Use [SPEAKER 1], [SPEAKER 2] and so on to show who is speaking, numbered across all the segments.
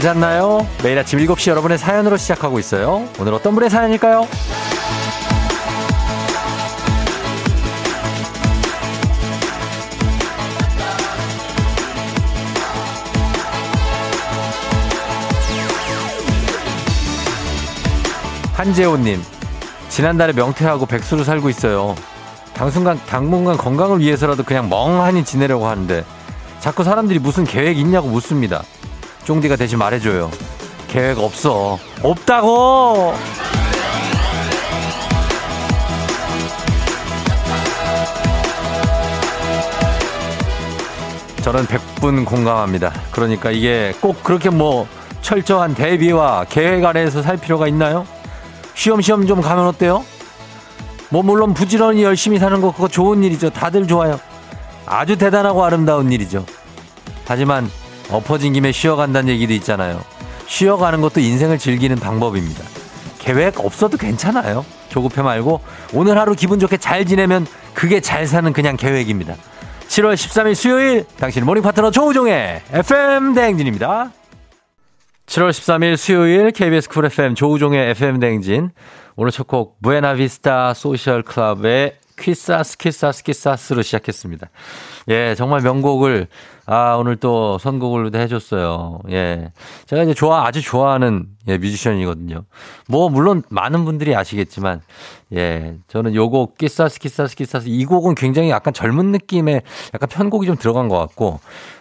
[SPEAKER 1] 잘 잤나요? 매일 아침 7시 여러분의 사연으로 시작하고 있어요. 오늘 어떤 분의 사연일까요? 한재호님, 지난달에 명퇴하고 백수로 살고 있어요. 당순간, 당분간 건강을 위해서라도 그냥 멍하니 지내려고 하는데 자꾸 사람들이 무슨 계획 있냐고 묻습니다. 쫑디가 대신 말해줘요. 계획 없어. 없다고! 저는 100분 공감합니다. 그러니까 이게 꼭 그렇게 뭐 철저한 대비와 계획 아래에서 살 필요가 있나요? 쉬엄쉬엄 좀 가면 어때요? 뭐 물론 부지런히 열심히 사는 거 그거 좋은 일이죠. 다들 좋아요. 아주 대단하고 아름다운 일이죠. 하지만 엎어진 김에 쉬어간다는 얘기도 있잖아요. 쉬어가는 것도 인생을 즐기는 방법입니다. 계획 없어도 괜찮아요. 조급해 말고 오늘 하루 기분 좋게 잘 지내면 그게 잘 사는 그냥 계획입니다. 7월 13일 수요일 당신 morning partner 조우종의 FM 대행진입니다. 7월 13일 수요일 KBS 쿨 FM 조우종의 FM 대행진 오늘 첫 곡 부에나비스타 소셜 클럽의 Quizás Quizás Quizás로 시작했습니다. 예, 정말 명곡을 아, 오늘 또 선곡을 해줬어요. 예. 제가 이제 좋아, 아주 좋아하는 예, 뮤지션이거든요. 뭐, 물론 많은 분들이 아시겠지만, 예. 저는 요곡, 끼사스, 끼사스, 끼사스. 이 곡은 굉장히 약간 젊은 느낌의 약간 편곡이 좀 들어간 것 같고,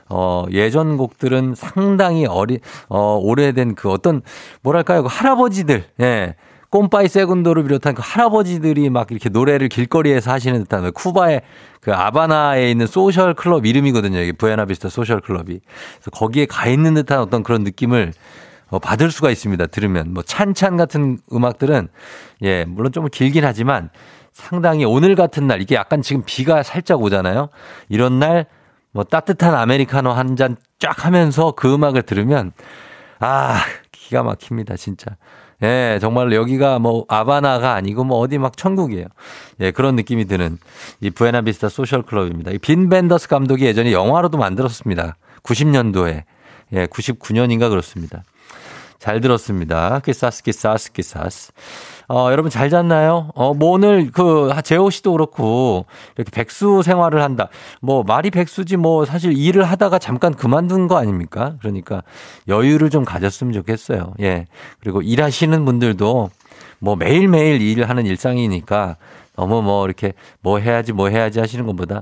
[SPEAKER 1] 어, 예전 곡들은 상당히 어리, 어, 오래된 그 어떤, 뭐랄까요, 그 할아버지들, 예. 꼼빠이 세군도를 비롯한 그 할아버지들이 막 이렇게 노래를 길거리에서 하시는 듯한 그 쿠바의 그 아바나에 있는 소셜 클럽 이름이거든요. 이게 부에나비스타 소셜 클럽이. 그래서 거기에 가 있는 듯한 어떤 그런 느낌을 어, 받을 수가 있습니다. 들으면. 뭐 Chan Chan 같은 음악들은 예, 물론 좀 길긴 하지만 상당히 오늘 같은 날 이게 약간 지금 비가 살짝 오잖아요. 이런 날 뭐 따뜻한 아메리카노 한 잔 쫙 하면서 그 음악을 들으면 아, 기가 막힙니다, 진짜. 예, 정말 여기가 뭐 아바나가 아니고 뭐 어디 막 천국이에요. 예, 그런 느낌이 드는 이 부에나비스타 소셜 클럽입니다. 빔 벤더스 감독이 예전에 영화로도 만들었습니다. 90년도에. 예, 99년인가 그렇습니다. 잘 들었습니다. Quizás, Quizás, Quizás. 어, 여러분 잘 잤나요? 어, 뭐 오늘 그 재호 씨도 그렇고 이렇게 백수 생활을 한다. 뭐 말이 백수지 뭐 사실 일을 하다가 잠깐 그만둔 거 아닙니까? 그러니까 여유를 좀 가졌으면 좋겠어요. 예. 그리고 일하시는 분들도 뭐 매일매일 일을 하는 일상이니까 너무 뭐 이렇게 뭐 해야지 뭐 해야지 하시는 것보다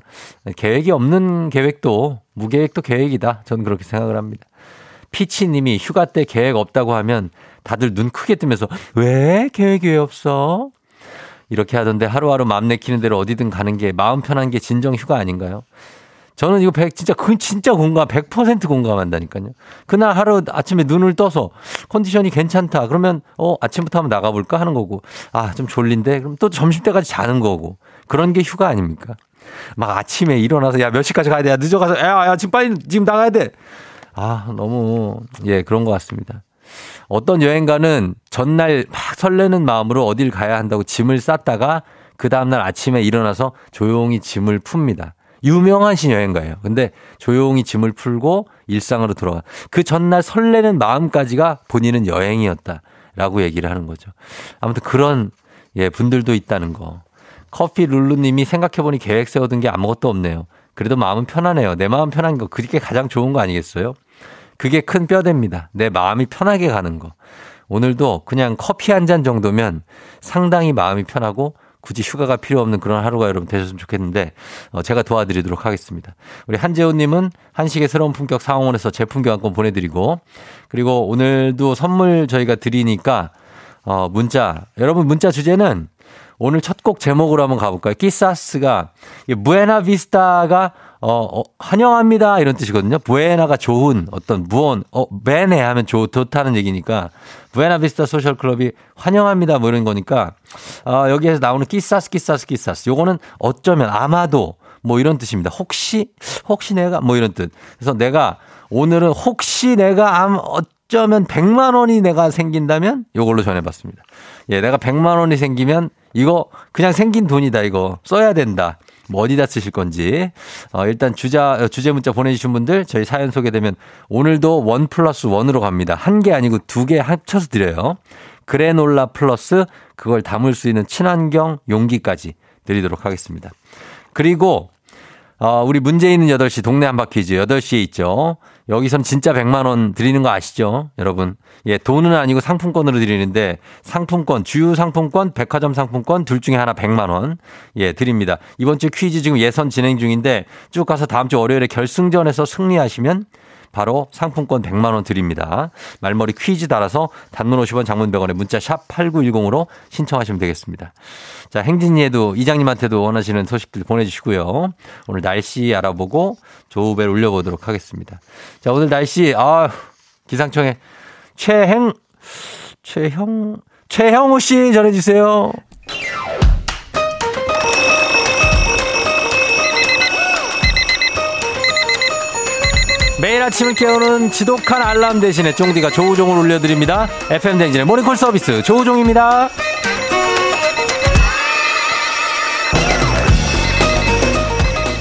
[SPEAKER 1] 계획이 없는 계획도 무계획도 계획이다. 저는 그렇게 생각을 합니다. 피치님이 휴가 때 계획 없다고 하면 다들 눈 크게 뜨면서 왜 계획이 왜 없어? 이렇게 하던데 하루하루 마음 내키는 대로 어디든 가는 게 마음 편한 게 진정 휴가 아닌가요? 저는 이거 100, 진짜, 그 진짜 공감, 100% 공감한다니까요. 그날 하루 아침에 눈을 떠서 컨디션이 괜찮다. 그러면, 어, 아침부터 한번 나가볼까 하는 거고. 아, 좀 졸린데? 그럼 또 점심때까지 자는 거고. 그런 게 휴가 아닙니까? 막 아침에 일어나서, 야, 몇 시까지 가야 돼? 야, 늦어가서, 야, 야, 지금 빨리, 지금 나가야 돼. 아, 너무, 예, 그런 것 같습니다. 어떤 여행가는 전날 막 설레는 마음으로 어딜 가야 한다고 짐을 쌌다가 그 다음날 아침에 일어나서 조용히 짐을 풉니다. 유명하신 여행가예요. 근데 조용히 짐을 풀고 일상으로 돌아가. 그 전날 설레는 마음까지가 본인은 여행이었다라고 얘기를 하는 거죠. 아무튼 그런 예, 분들도 있다는 거. 커피 룰루님이 생각해보니 계획 세워둔 게 아무것도 없네요. 그래도 마음은 편하네요. 내 마음 편한 거 그게 가장 좋은 거 아니겠어요? 그게 큰 뼈대입니다. 내 마음이 편하게 가는 거. 오늘도 그냥 커피 한 잔 정도면 상당히 마음이 편하고 굳이 휴가가 필요 없는 그런 하루가 여러분 되셨으면 좋겠는데 어, 제가 도와드리도록 하겠습니다. 우리 한재호님은 한식의 새로운 품격 상황원에서 제품 교환권 보내드리고 그리고 오늘도 선물 저희가 드리니까 어, 문자 여러분 문자 주제는 오늘 첫 곡 제목으로 한번 가볼까요? 키사스가 무에나비스타가 어, 어, 환영합니다 이런 뜻이거든요. 부에나가 좋은 어떤 무언 어 베네 하면 좋, 좋다는 얘기니까 부에나비스타 소셜 클럽이 환영합니다 뭐 이런 거니까 어, 여기에서 나오는 Quizás Quizás Quizás 요거는 어쩌면 아마도 뭐 이런 뜻입니다. 혹시 혹시 내가 뭐 이런 뜻. 그래서 내가 오늘은 혹시 내가 암 어쩌면 100만 원이 내가 생긴다면 요걸로 전해 봤습니다. 예, 내가 100만 원이 생기면 이거 그냥 생긴 돈이다 이거 써야 된다. 뭐 어디다 쓰실 건지. 어, 일단 주자, 어, 주제 문자 보내주신 분들 저희 사연 소개되면 오늘도 one plus one으로 갑니다. 한 개 아니고 두 개 합쳐서 드려요. 그래놀라 플러스 그걸 담을 수 있는 친환경 용기까지 드리도록 하겠습니다. 그리고 어, 우리 문제 있는 8시 동네 한바퀴즈 8시에 있죠. 여기선 진짜 100만 원 드리는 거 아시죠? 여러분. 예, 돈은 아니고 상품권으로 드리는데 상품권, 주유 상품권, 백화점 상품권 둘 중에 하나 100만 원. 예, 드립니다. 이번 주 퀴즈 지금 예선 진행 중인데 쭉 가서 다음 주 월요일에 결승전에서 승리하시면 바로 상품권 100만 원 드립니다. 말머리 퀴즈 달아서 단문 50원 장문 100원에 문자 샵 8910으로 신청하시면 되겠습니다. 자, 행진이에도 이장님한테도 원하시는 소식들 보내주시고요. 오늘 날씨 알아보고 조우벨 올려보도록 하겠습니다. 자, 오늘 날씨, 아 기상청에 최행, 최형, 최형우 씨 전해주세요. 아침을 깨우는 지독한 알람 대신에 쫑디가 조우종을 올려드립니다. FM 댕진의 모닝콜 서비스 조우종입니다.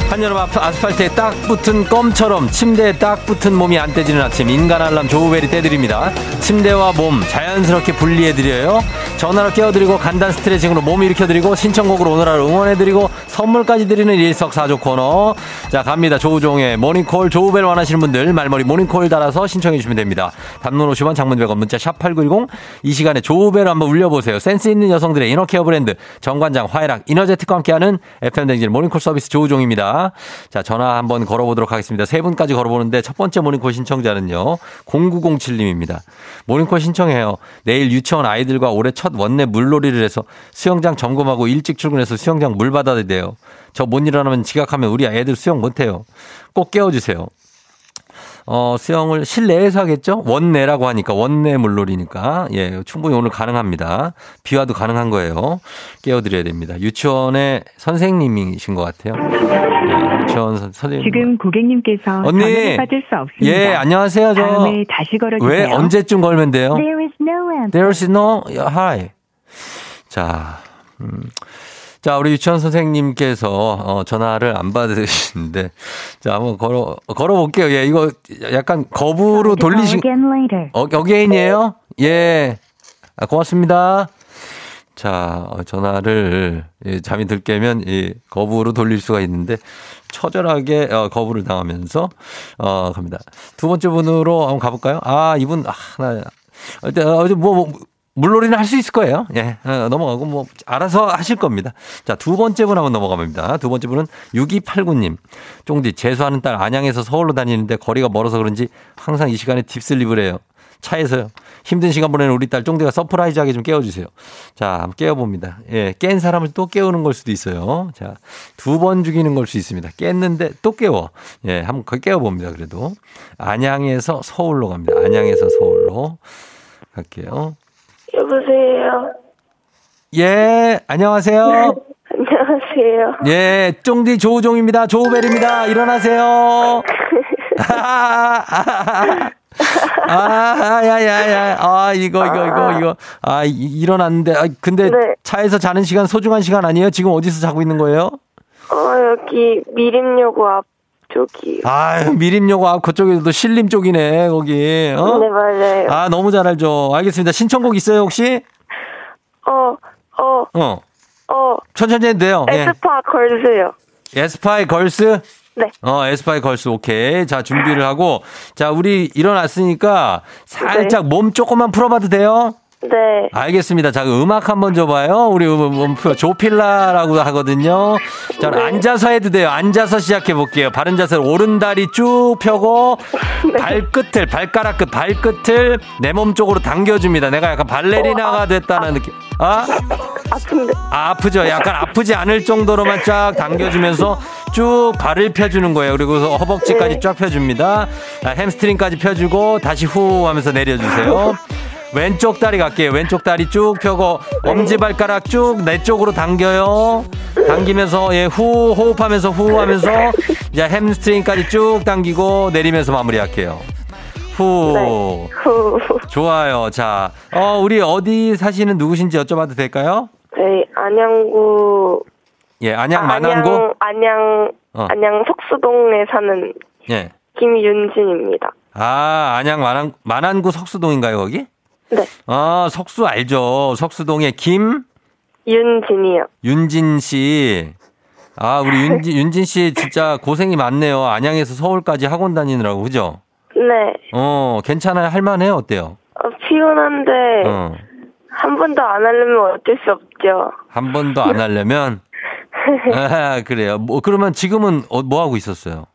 [SPEAKER 1] 한여름 아스팔트에 딱 붙은 껌처럼 침대에 딱 붙은 몸이 안 떼지는 아침 인간 알람 조우벨이 떼드립니다. 침대와 몸 자연스럽게 분리해드려요. 전화로 깨워드리고 간단 스트레칭으로 몸 일으켜드리고 신청곡으로 오늘 하루 응원해드리고 선물까지 드리는 일석사조 코너. 자 갑니다. 조우종의 모닝콜 조우벨 원하시는 분들 말머리 모닝콜 달아서 신청해 주시면 됩니다. 단문 50원 장문 100원 문자 샵 8910 이 시간에 조우벨 한번 울려보세요. 센스 있는 여성들의 inner care 브랜드 정관장 화해락 이너제틱과 함께하는 FM댕진 모닝콜 서비스 조우종입니다. 자 전화 한번 걸어보도록 하겠습니다. 세 분까지 걸어보는데 첫 번째 모닝콜 신청자는요. 0907님입니다. 모닝콜 신청해요. 내일 유치원 아이들과 올해 첫 원내 물놀이를 해서 수영장 점검하고 일찍 출근해서 수영장 물 받아야 돼요. 저 못 일어나면 지각하면 우리 애들 수영 못해요. 꼭 깨워주세요. 어, 수영을 실내에서 하겠죠? 원내라고 하니까, 원내 물놀이니까. 예, 충분히 오늘 가능합니다. 비와도 가능한 거예요. 깨워드려야 됩니다. 유치원의 선생님이신 것 같아요. 예, 유치원 선생님.
[SPEAKER 2] 지금 고객님께서
[SPEAKER 1] 언니.
[SPEAKER 2] 받을 수 없습니다.
[SPEAKER 1] 예, 안녕하세요. 저.
[SPEAKER 2] 다음에 다시 걸어주세요.
[SPEAKER 1] 왜, 언제쯤 걸면 돼요?
[SPEAKER 2] There is no answer.
[SPEAKER 1] There's no, hi. 자, 음. 자, 우리 유치원 선생님께서 어, 전화를 안 받으시는데, 자, 한번 걸어, 걸어 볼게요. 예, 이거 약간 거부로 돌리신. 어, 어게인이에요? 예. 아, 고맙습니다. 자, 어, 전화를 예, 잠이 들 깨면 이 거부로 돌릴 수가 있는데 처절하게 어, 거부를 당하면서 어, 갑니다. 두 번째 분으로 한번 가볼까요? 아, 이분 아, 나 어때 어제 뭐, 뭐 물놀이는 할 수 있을 거예요. 예, 어, 넘어가고 뭐 알아서 하실 겁니다. 자, 두 번째 분 한번 넘어갑니다. 두 번째 분은 6289님. 쫑디 재수하는 딸 안양에서 서울로 다니는데 거리가 멀어서 그런지 항상 이 시간에 deep sleep을 해요. 차에서요. 힘든 시간 보내는 우리 딸 쫑디가 surprise하게 좀 깨워주세요. 자, 한번 깨워봅니다. 예, 깬 사람을 또 깨우는 걸 수도 있어요. 자, 두 번 죽이는 걸 수 있습니다. 깼는데 또 깨워. 예, 한번 거 깨워봅니다. 그래도. 안양에서 서울로 갑니다. 안양에서 서울로 갈게요.
[SPEAKER 3] 여보세요.
[SPEAKER 1] 예, 안녕하세요.
[SPEAKER 3] 안녕하세요.
[SPEAKER 1] 예, 쫑디 조우종입니다. 조우벨입니다. 일어나세요. 아, 야, 야, 야. 아, 이거, 이거, 이거, 이거. 아, 이- 일어났는데. 아, 근데
[SPEAKER 3] 네.
[SPEAKER 1] 차에서 자는 시간 소중한 시간 아니에요? 지금 어디서 자고 있는 거예요?
[SPEAKER 3] 어, 여기 미림여고 앞 쪽이요.
[SPEAKER 1] 아, 미림여고 앞 그쪽에도 신림 쪽이네, 거기. 어?
[SPEAKER 3] 네, 맞아요.
[SPEAKER 1] 아, 너무 잘 알죠. 알겠습니다. 신청곡 있어요, 혹시?
[SPEAKER 3] 어, 어,
[SPEAKER 1] 어.
[SPEAKER 3] 어,
[SPEAKER 1] 천천히 해도 돼요. 예.
[SPEAKER 3] 에스파 걸주세요.
[SPEAKER 1] 에스파이 걸스?
[SPEAKER 3] 네.
[SPEAKER 1] 어, 에스파이 걸스, 오케이. 자, 준비를 하고. 자, 우리 일어났으니까 살짝 몸 조금만 풀어봐도 돼요?
[SPEAKER 3] 네.
[SPEAKER 1] 알겠습니다. 자, 그 음악 한번 줘봐요. 우리 음, 음, 음, 조필라라고 하거든요. 자,
[SPEAKER 3] 네.
[SPEAKER 1] 앉아서 해도 돼요. 앉아서 시작해 볼게요. 바른 자세로 오른 다리 쭉 펴고
[SPEAKER 3] 네.
[SPEAKER 1] 발끝을, 발가락 끝, 발끝을 내 몸 쪽으로 당겨줍니다. 내가 약간 발레리나가 됐다는 느낌. 아?
[SPEAKER 3] 아픈데.
[SPEAKER 1] 아, 아프죠? 약간 아프지 않을 정도로만 쫙 당겨주면서 쭉 발을 펴주는 거예요. 그리고 허벅지까지
[SPEAKER 3] 네.
[SPEAKER 1] 쫙 펴줍니다. 아, 햄스트링까지 펴주고 다시 후 하면서 내려주세요. 왼쪽 다리 갈게요. 왼쪽 다리 쭉 펴고 엄지발가락 쭉 내 쪽으로 당겨요. 당기면서 예, 후 호흡하면서 후 하면서 이제 햄스트링까지 쭉 당기고 내리면서 마무리할게요. 후.
[SPEAKER 3] 네. 후.
[SPEAKER 1] 좋아요. 자, 어, 우리 어디 사시는 누구신지 여쭤봐도 될까요?
[SPEAKER 3] 저희 안양구
[SPEAKER 1] 예, 안양
[SPEAKER 3] 아,
[SPEAKER 1] 만안고?
[SPEAKER 3] 안양, 안양,
[SPEAKER 1] 어.
[SPEAKER 3] 안양 석수동에 사는
[SPEAKER 1] 예.
[SPEAKER 3] 김윤진입니다.
[SPEAKER 1] 아, 안양 만안, 만안구 석수동인가요, 거기?
[SPEAKER 3] 네,
[SPEAKER 1] 아, 석수 알죠. 석수동에 김,
[SPEAKER 3] 윤진이요.
[SPEAKER 1] 윤진 씨. 아, 우리 윤진, 윤진 씨 진짜 고생이 많네요. 안양에서 서울까지 학원 다니느라고, 그죠?
[SPEAKER 3] 네,
[SPEAKER 1] 어, 괜찮아요? 할만해요? 어때요?
[SPEAKER 3] 어, 피곤한데
[SPEAKER 1] 어.
[SPEAKER 3] 한 번도 안 하려면 어쩔 수 없죠.
[SPEAKER 1] 한 번도 안 하려면? 아, 그래요. 뭐, 그러면 지금은 어, 뭐 하고 있었어요?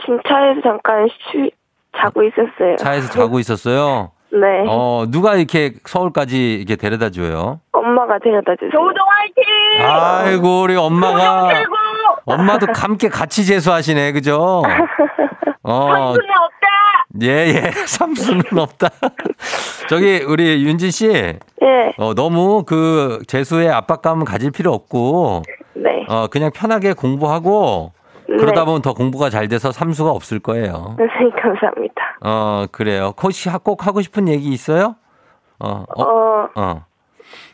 [SPEAKER 3] 지금 차에서 잠깐 쉬, 자고 있었어요.
[SPEAKER 1] 차에서 자고 있었어요?
[SPEAKER 3] 네,
[SPEAKER 1] 어, 누가 이렇게 서울까지 이렇게 데려다 줘요?
[SPEAKER 3] 엄마가 데려다 주세요. 조동 화이팅!
[SPEAKER 1] 아이고, 우리 엄마가. 엄마도 함께 같이 재수하시네, 그죠? 어.
[SPEAKER 3] 없다.
[SPEAKER 1] 예, 예. 삼수는 없다. 저기, 우리 윤진 씨.
[SPEAKER 3] 예,
[SPEAKER 1] 어, 너무 그 재수에 압박감은 가질 필요 없고,
[SPEAKER 3] 네.
[SPEAKER 1] 어, 그냥 편하게 공부하고, 그러다 보면 더 공부가 잘 돼서 삼수가 없을 거예요.
[SPEAKER 3] 선생님 감사합니다.
[SPEAKER 1] 어, 그래요. 혹시 하- 꼭 하고 싶은 얘기 있어요? 어, 어,
[SPEAKER 3] 어,
[SPEAKER 1] 어.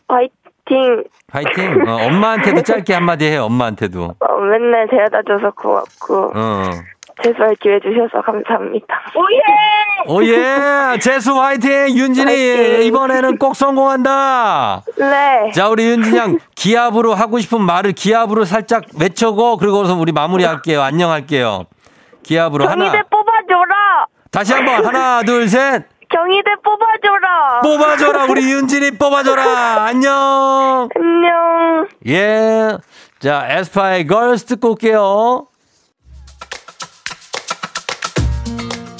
[SPEAKER 3] 화이팅.
[SPEAKER 1] 파이팅. 어, 엄마한테도 짧게 한마디 해요, 엄마한테도.
[SPEAKER 3] 어, 맨날 데려다 줘서 고맙고
[SPEAKER 1] 어.
[SPEAKER 3] 재수할 기회 주셔서 감사합니다.
[SPEAKER 1] 오예! 재수 화이팅! 윤진이
[SPEAKER 3] 화이팅!
[SPEAKER 1] 이번에는 꼭 성공한다!
[SPEAKER 3] 네.
[SPEAKER 1] 자, 우리 윤진 양, 기합으로 하고 싶은 말을 기합으로 살짝 외쳐고, 그리고서 우리 마무리 할게요. 안녕할게요. 기합으로 하나.
[SPEAKER 3] 경희대 뽑아줘라.
[SPEAKER 1] 다시 한 번, 하나, 둘, 셋.
[SPEAKER 3] 경희대 뽑아줘라.
[SPEAKER 1] 뽑아줘라, 우리 윤진이 뽑아줘라! 안녕!
[SPEAKER 3] 안녕.
[SPEAKER 1] 예. 자, 에스파의 Girls 듣고 올게요.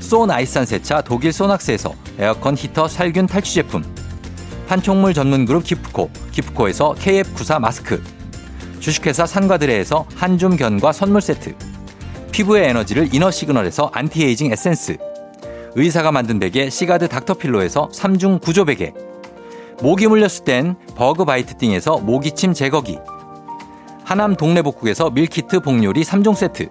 [SPEAKER 4] 소 나이산 세차 독일 소낙스에서 에어컨 히터 살균 탈취 제품 판촉물 전문 그룹 기프코 기프코에서 KF94 마스크 주식회사 산과드레에서 한줌 견과 선물 세트 피부의 에너지를 이너 시그널에서 안티에이징 에센스 의사가 만든 베개 시가드 닥터필로에서 3중 구조 베개 모기 물렸을 땐 버그바이트 띵에서 모기침 제거기 하남 동네복국에서 밀키트 복요리 3종 세트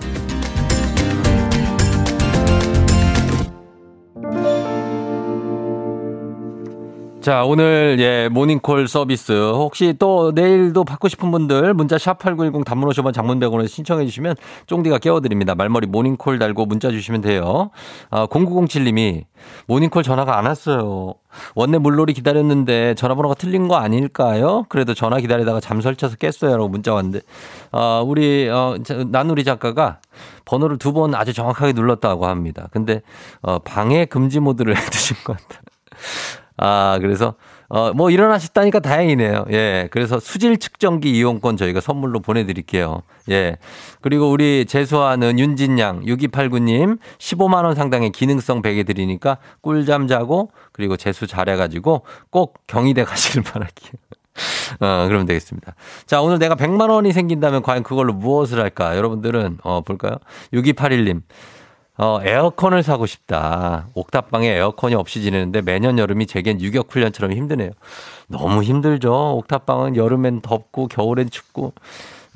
[SPEAKER 1] 자, 오늘 예, 모닝콜 서비스 혹시 또 내일도 받고 싶은 분들 문자 샵 8910 단문 50원 장문 100원에 신청해 주시면 쫑디가 깨워 드립니다. 말머리 모닝콜 달고 문자 주시면 돼요. 아, 0907 님이 모닝콜 전화가 안 왔어요. 원내 물놀이 기다렸는데 전화번호가 틀린 거 아닐까요? 그래도 전화 기다리다가 잠 설쳐서 깼어요라고 문자 왔는데 아, 우리 어, 나누리 작가가 번호를 두 번 아주 정확하게 눌렀다고 합니다. 근데 어, 방해 금지 모드를 해 두신 것 같아요. 아, 그래서, 어, 뭐 일어나셨다니까 다행이네요. 예. 그래서 수질 측정기 이용권 저희가 선물로 보내드릴게요. 예. 그리고 우리 재수하는 윤진양 6289님 15만원 상당의 기능성 베개 드리니까 꿀잠 자고 그리고 재수 잘해가지고 꼭 경희대 가시길 바랄게요. 어, 그러면 되겠습니다. 자, 오늘 내가 100만 원이 생긴다면 과연 그걸로 무엇을 할까? 여러분들은, 어, 볼까요? 6281님. 어, 에어컨을 사고 싶다. 옥탑방에 에어컨이 없이 지내는데 매년 여름이 제겐 유격 훈련처럼 힘드네요. 너무 힘들죠. 옥탑방은 여름엔 덥고 겨울엔 춥고.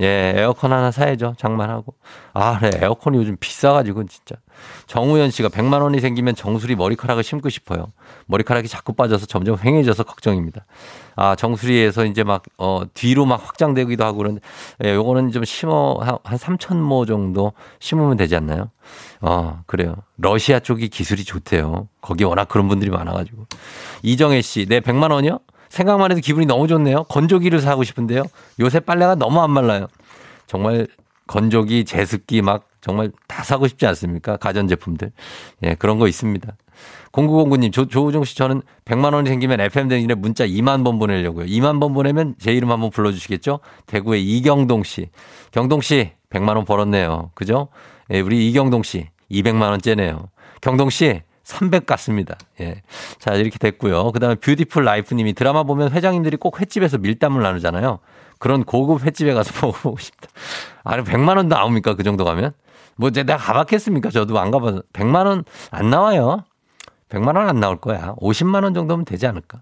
[SPEAKER 1] 예, 에어컨 하나 사야죠. 장만하고. 아, 그래. 에어컨이 요즘 비싸가지고 진짜. 정우현 씨가 100만 원이 생기면 정수리 머리카락을 심고 싶어요. 머리카락이 자꾸 빠져서 점점 휑해져서 걱정입니다. 아, 정수리에서 이제 막, 어, 뒤로 막 확장되기도 하고 그런데, 예, 요거는 좀 심어, 한, 한 3,000모 정도 심으면 되지 않나요? 어, 그래요. 러시아 쪽이 기술이 좋대요. 거기 워낙 그런 분들이 많아가지고. 이정혜 씨, 네, 100만 원이요? 생각만 해도 기분이 너무 좋네요. 건조기를 사고 싶은데요. 요새 빨래가 너무 안 말라요. 정말 건조기, 제습기 막 정말 다 사고 싶지 않습니까? 가전제품들. 예, 그런 거 있습니다. 0909님, 조, 조우종 씨, 저는 100만 원이 생기면 FM대행진에 문자 2만 번 보내려고요. 2만 번 보내면 제 이름 한번 불러주시겠죠? 대구의 이경동 씨. 경동 씨, 100만 원 벌었네요. 그죠? 예, 우리 이경동 씨, 200만 원째네요. 경동 씨, 300 같습니다. 예. 자, 이렇게 됐고요. 그 다음에 Beautiful Life 님이 드라마 보면 회장님들이 꼭 횟집에서 밀담을 나누잖아요. 그런 고급 횟집에 가서 먹어보고 싶다. 아니, 100만 원도 나옵니까? 그 정도 가면? 뭐, 내가 가봤겠습니까? 저도 안 가봐서. 100만 원 안 나와요. 100만 원 안 나올 거야. 50만 원 정도면 되지 않을까?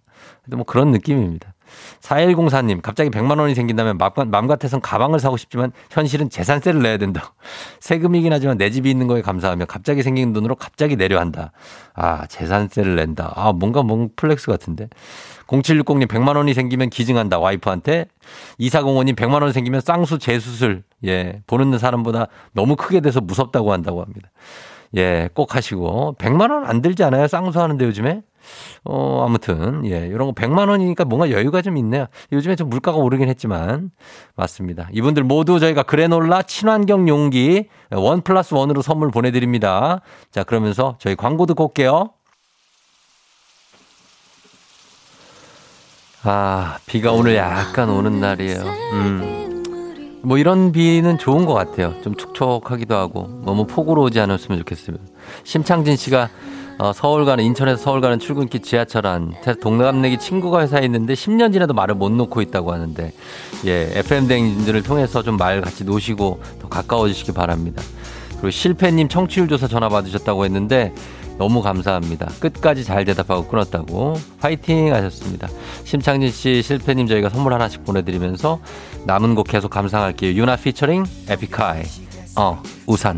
[SPEAKER 1] 뭐 그런 느낌입니다. 4104님, 갑자기 100만 원이 생긴다면 맘 같아선 가방을 사고 싶지만 현실은 재산세를 내야 된다. 세금이긴 하지만 내 집이 있는 거에 감사하며 갑자기 생긴 돈으로 갑자기 내려 한다. 아, 재산세를 낸다. 아, 뭔가 뭔 flex 같은데. 0760님 100만 원이 생기면 기증한다. 와이프한테. 2405님 100만 원 생기면 쌍수 재수술. 예, 보는 사람보다 너무 크게 돼서 무섭다고 한다고 합니다. 예, 꼭 하시고. 100만 원 안 들지 않아요? 쌍수 하는데 요즘에? 어, 아무튼, 예, 이런 거 100만 원이니까 뭔가 여유가 좀 있네요. 요즘에 좀 물가가 오르긴 했지만, 맞습니다. 이분들 모두 저희가 그래놀라 친환경 용기 원 플러스 원으로 선물 보내드립니다. 자, 그러면서 저희 광고 듣고 올게요. 아, 비가 오늘 약간 오는 날이에요. 음. 뭐 이런 비는 좋은 것 같아요. 좀 촉촉하기도 하고 너무 폭우로 오지 않았으면 좋겠어요. 심창진 씨가 어, 서울 가는 인천에서 서울 가는 출근길 지하철 안 동남내기 친구가 회사에 있는데 10년 지나도 말을 못 놓고 있다고 하는데 예 FM 대행진들을 통해서 좀 말 같이 놓으시고 더 가까워지시기 바랍니다. 그리고 실패님 청취율 조사 전화 받으셨다고 했는데 너무 감사합니다. 끝까지 잘 대답하고 끊었다고 화이팅 하셨습니다. 심창진 씨, 실패님 저희가 선물 하나씩 보내드리면서 남은 곡 계속 감상할게요. 유나 피처링 에픽하이 어 우산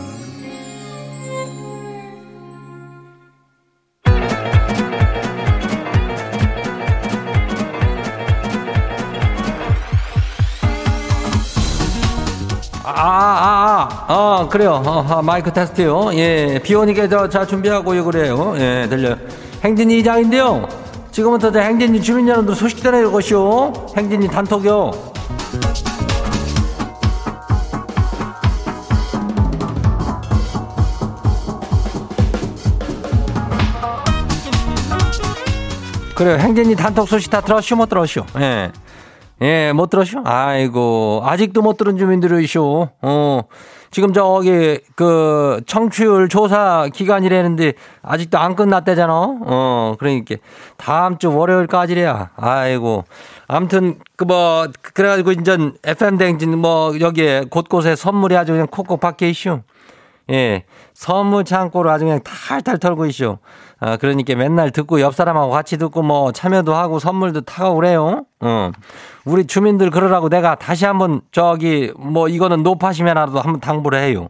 [SPEAKER 1] 아, 아, 아, 어, 그래요. 어, 어, 마이크 테스트요. 예, 비 오니까 저, 자, 준비하고 그래요. 예, 들려요. 행진이 이장인데요. 지금부터 행진이 주민 여러분들 소식 전해줄 것이요. 행진이 단톡요. 그래요. 행진이 단톡 소식 다 들었슈, 못 들었슈? 예. 예, 못 들었슈? 아이고, 아직도 못 들은 주민들이쇼. 어. 지금 저기 그 청취율 조사 기간이라는데 아직도 안 끝났대잖아. 어, 그러니까 다음 주 월요일까지래야. 아이고. 아무튼 그 뭐 그래가지고 이제 FM 댕진 뭐 여기에 곳곳에 선물이 아주 그냥 콕콕 박혀 있슈. 예. 선물 창고를 아주 그냥 탈탈 털고 있슈. 아, 그러니까 맨날 듣고 옆 사람하고 같이 듣고 뭐 참여도 하고 선물도 타고 그래요. 어. 우리 주민들 그러라고 내가 다시 한번 저기 뭐 이거는 높아시면라도 한번 당부를 해요.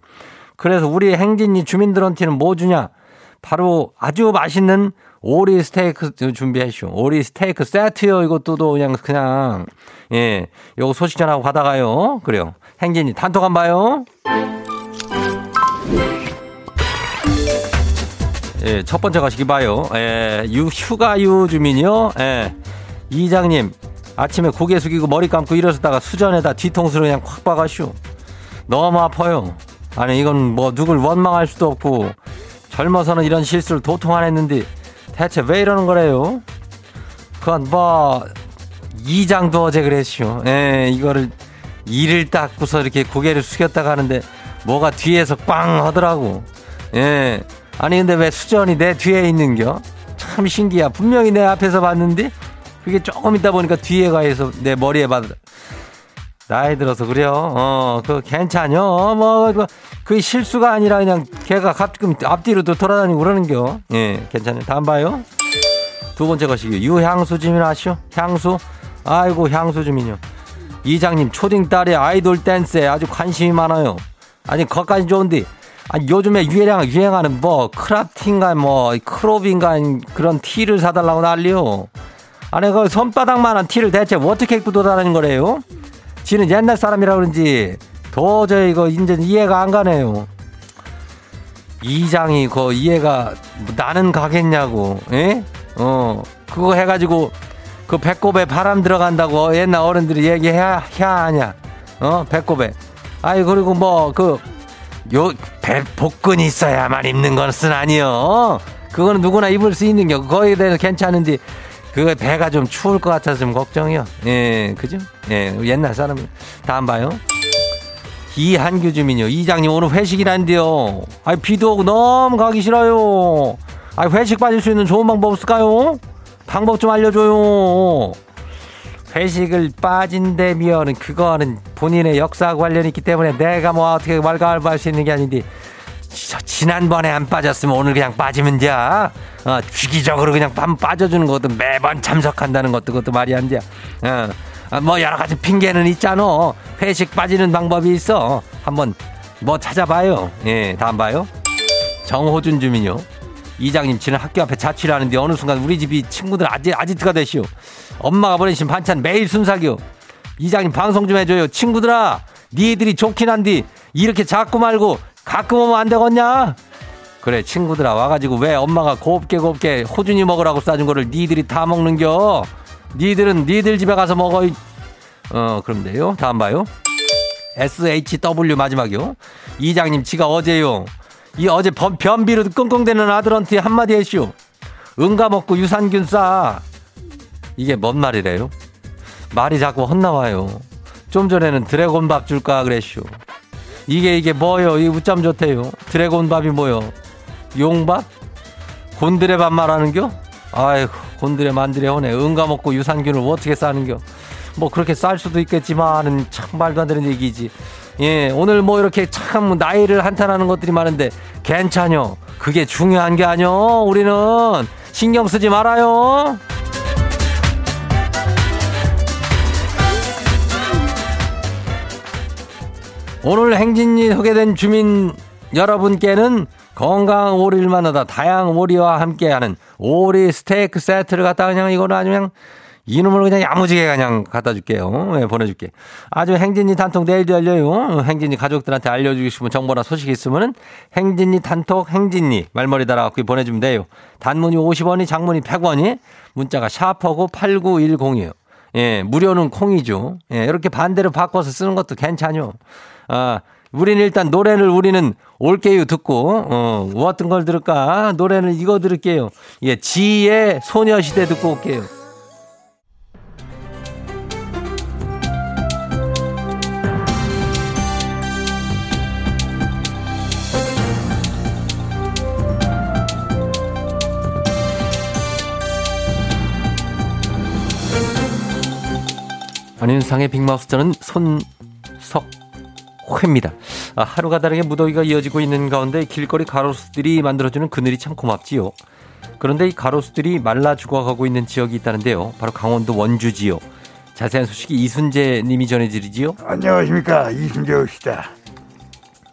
[SPEAKER 1] 그래서 우리 행진이 주민들한테는 뭐 주냐? 바로 아주 맛있는 오리 스테이크 준비했쇼. 오리 스테이크 세트요. 이것도 그냥 그냥 예, 요거 소식 전하고 가다가요. 그래요. 행진이 단톡 한 봐요. 예, 첫 번째 가시기 봐요. 예, 유, 휴가유 주민이요. 예, 이장님, 아침에 고개 숙이고 머리 감고 일어섰다가 수전에다 뒤통수를 그냥 콱 박아슈. 너무 아파요. 아니, 이건 뭐 누굴 원망할 수도 없고, 젊어서는 이런 실수를 도통 안 했는데, 대체 왜 이러는 거래요? 그건 뭐, 이장도 어제 그랬슈. 예, 이거를 이를 닦고서 이렇게 고개를 숙였다가 하는데, 뭐가 뒤에서 꽝 하더라고. 예. 아니, 근데 왜 수전이 내 뒤에 있는겨? 참 신기야. 분명히 내 앞에서 봤는데, 그게 조금 있다 보니까 뒤에 가해서 내 머리에 받, 나이 들어서 그래요. 어, 그 괜찮요. 뭐, 그, 그 실수가 아니라 그냥 걔가 가끔 앞뒤로 또 돌아다니고 그러는겨. 예, 괜찮아요. 다음 봐요. 두 번째 것이요. 유향수 주민 아시오? 향수? 아이고, 향수 주민요. 이장님, 초딩 딸의 아이돌 댄스에 아주 관심이 많아요. 아니, 거기까지 좋은데. 아니, 요즘에 유행, 유행하는 뭐, 크라프팅가, 뭐, 크롭인가, 그런 티를 사달라고 난리요. 아니, 그 손바닥만한 티를 대체 어떻게 입고 돌아다니는 거래요? 지는 옛날 사람이라 그런지 도저히 이거 이제 이해가 안 가네요. 이장이 그 이해가 나는 가겠냐고, 예? 어, 그거 해가지고 그 배꼽에 바람 들어간다고 옛날 어른들이 얘기해야 해야 하냐, 어, 배꼽에. 아이 그리고 뭐 그 요 배 복근이 있어야만 입는 것은 아니요. 그거는 누구나 입을 수 있는 게 거기에 대해서 괜찮은지 그 배가 좀 추울 것 같아서 좀 걱정이요. 예, 그죠? 예, 옛날 사람은 다음 봐요. 이한규 주민요. 이장님 오늘 회식이란데요. 아 비도 오고 너무 가기 싫어요. 아 회식 빠질 수 있는 좋은 방법 없을까요? 방법 좀 알려줘요. 회식을 빠진다면 그거는 본인의 역사 관련이 있기 때문에 내가 뭐 어떻게 말가할 수 있는 게 아닌데 저 지난번에 안 빠졌으면 오늘 그냥 빠지면 돼. 어, 주기적으로 그냥 빰 빠져주는 것도 매번 참석한다는 것도 그것도 말이 안 돼. 어, 아, 뭐 여러 가지 핑계는 있잖아. 회식 빠지는 방법이 있어. 한번 뭐 찾아봐요. 예, 다음 봐요. 정호준 주민요. 이장님 지는 학교 앞에 자취를 하는데 어느 순간 우리 집이 친구들 아지, 아지트가 되시오. 엄마가 보내신 반찬 매일 순삭이요. 이장님 방송 좀 해줘요. 친구들아, 니들이 좋긴 한디 이렇게 자꾸 말고 가끔 오면 안 되겠냐? 그래 친구들아 와가지고 왜 엄마가 곱게 곱게 호준이 먹으라고 싸준 거를 니들이 다 먹는겨? 니들은 니들 집에 가서 먹어. 어 그럼 돼요. 다음 봐요. SHW 마지막이요. 이장님 지가 어제요. 이 어제 변, 변비로 끙끙대는 아들한테 한마디 했슈. 응가 먹고 유산균 싸. 이게 뭔 말이래요? 말이 자꾸 헛나와요. 좀 전에는 드래곤 밥 줄까 그랬슈. 이게 이게 뭐요? 이 우점 좋대요. 드래곤 밥이 뭐요? 용밥? 곤드레 밥 말하는겨? 아이고 곤드레 만드레 허네. 응가 먹고 유산균을 어떻게 싸는겨? 뭐 그렇게 쌀 수도 있겠지만은 참 말도 안 되는 얘기지. 예, 오늘 뭐 이렇게 참 나이를 한탄하는 것들이 많은데 괜찮요. 그게 중요한 게 아니요. 우리는 신경 쓰지 말아요. 오늘 행진이 소개된 주민 여러분께는 건강한 오리를 만나다 다양한 오리와 함께하는 오리 스테이크 세트를 갖다 그냥 이거는 아주 그냥 이놈을 그냥 야무지게 그냥 갖다 줄게요. 네, 보내줄게. 아주 행진이 단톡 내일도 열려요. 행진이 가족들한테 알려주고 싶은 정보나 소식이 있으면은 행진이 단톡 행진이 말머리 달아갖고 보내주면 돼요. 단문이 50원이 장문이 100원이 문자가 샤퍼고 8910이에요. 예, 무료는 콩이죠. 예, 이렇게 반대로 바꿔서 쓰는 것도 괜찮요. 아, 우리는 일단 노래를 우리는 올게요 듣고, 어, 뭐 어떤 걸 들을까? 노래는 이거 들을게요. 예, 지의 소녀시대 듣고 올게요. 안윤상의 빅마우스 저는 손석회입니다. 아, 하루가 다르게 무더위가 이어지고 있는 가운데 길거리 가로수들이 만들어주는 그늘이 참 고맙지요. 그런데 이 가로수들이 말라 죽어가고 있는 지역이 있다는데요. 바로 강원도 원주지요. 자세한 소식이 이순재 님이 전해드리지요.
[SPEAKER 5] 안녕하십니까 이순재입니다.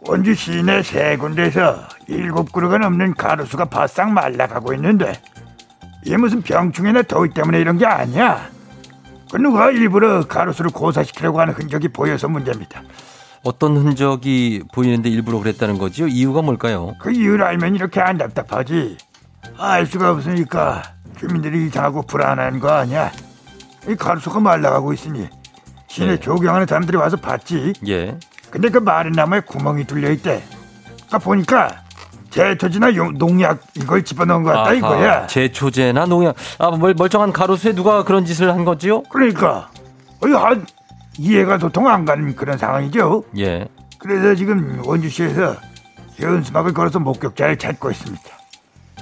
[SPEAKER 5] 원주 시내 세 군데에서 일곱 그루가 넘는 가로수가 바싹 말라가고 있는데 이게 무슨 병충해나 더위 때문에 이런 게 아니야. 그 누가 일부러 가로수를 고사시키려고 하는 흔적이 보여서 문제입니다.
[SPEAKER 1] 어떤 흔적이 보이는데 일부러 그랬다는 거지요? 이유가 뭘까요?
[SPEAKER 5] 그 이유를 알면 이렇게 안 답답하지. 알 수가 없으니까 주민들이 이상하고 불안한 거 아니야. 이 가로수가 말라가고 있으니 시내
[SPEAKER 1] 네.
[SPEAKER 5] 조경하는 사람들이 와서 봤지.
[SPEAKER 1] 예.
[SPEAKER 5] 근데 그 마른 나무에 구멍이 뚫려 있대. 아 보니까 제초지나 용- 농약 이걸 집어넣은 것 같다 이거야.
[SPEAKER 1] 제초제나 농약. 아, 멀, 멀쩡한 가로수에 누가 그런 짓을 한 거지요?
[SPEAKER 5] 그러니까 한 이해가 도통 안 가는 그런 상황이죠.
[SPEAKER 1] 예.
[SPEAKER 5] 그래서 지금 원주시에서 현수막을 걸어서 목격자를 찾고 있습니다.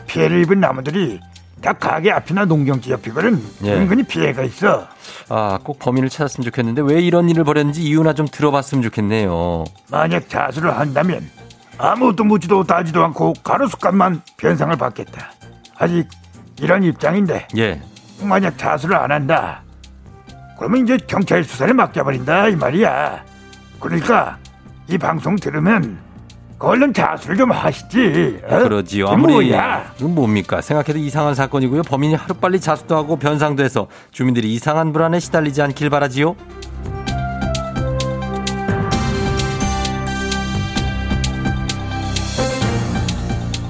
[SPEAKER 5] 피해를 입은 나무들이 다 가게 앞이나 농경지 옆이거든.
[SPEAKER 1] 예.
[SPEAKER 5] 은근히 피해가 있어.
[SPEAKER 1] 아, 꼭 범인을 찾았으면 좋겠는데 왜 이런 일을 벌였는지 이유나 좀 들어봤으면 좋겠네요.
[SPEAKER 5] 만약 자수를 한다면 아무것도 묻지도 따지도 않고 가로수값만 변상을 받겠다. 아직 이런 입장인데
[SPEAKER 1] 예.
[SPEAKER 5] 만약 자수를 안 한다. 그러면 이제 경찰 수사를 맡겨버린다 이 말이야. 그러니까 이 방송 들으면 그 얼른 자수를 좀 하시지. 어?
[SPEAKER 1] 그러지요. 아무리
[SPEAKER 5] 뭐야?
[SPEAKER 1] 이건 뭡니까? 생각해도 이상한 사건이고요. 범인이 하루빨리 자수도 하고 변상도 해서 주민들이 이상한 불안에 시달리지 않길 바라지요.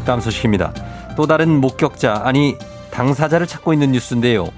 [SPEAKER 1] 다음 소식입니다. 또 다른 목격자 아니 당사자를 찾고 있는 뉴스인데요.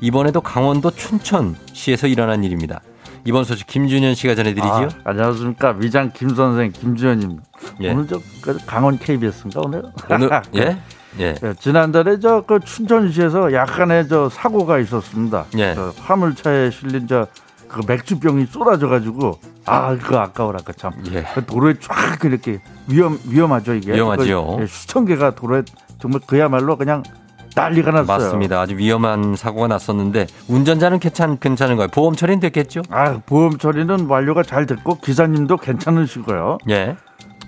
[SPEAKER 1] 이번에도 강원도 춘천시에서 일어난 일입니다. 이번 소식 김준현 씨가 전해드리지요.
[SPEAKER 6] 아, 안녕하십니까 위장 김 선생 김주현입니다.
[SPEAKER 1] 예.
[SPEAKER 6] 오늘 저그 강원 KBS인가 오늘?
[SPEAKER 1] 오늘 예? 예.
[SPEAKER 6] 예, 지난달에 저 그 춘천시에서 약간의 저 사고가 있었습니다.
[SPEAKER 1] 예.
[SPEAKER 6] 저 화물차에 실린 저 그 맥주병이 쏟아져 가지고 아 그거 아까워라 그 참.
[SPEAKER 1] 예.
[SPEAKER 6] 그 도로에 쫙 이렇게 위험 위험하죠 이게.
[SPEAKER 1] 위험하지요.
[SPEAKER 6] 그, 예, 수천 개가 도로에 정말 그야말로 그냥 난리가 났어요.
[SPEAKER 1] 맞습니다. 아주 위험한 사고가 났었는데 운전자는 괜찮 괜찮은 거예요. 보험 처리는 됐겠죠?
[SPEAKER 6] 아 보험 처리는 완료가 잘 됐고 기사님도 괜찮으시고요.
[SPEAKER 1] 예.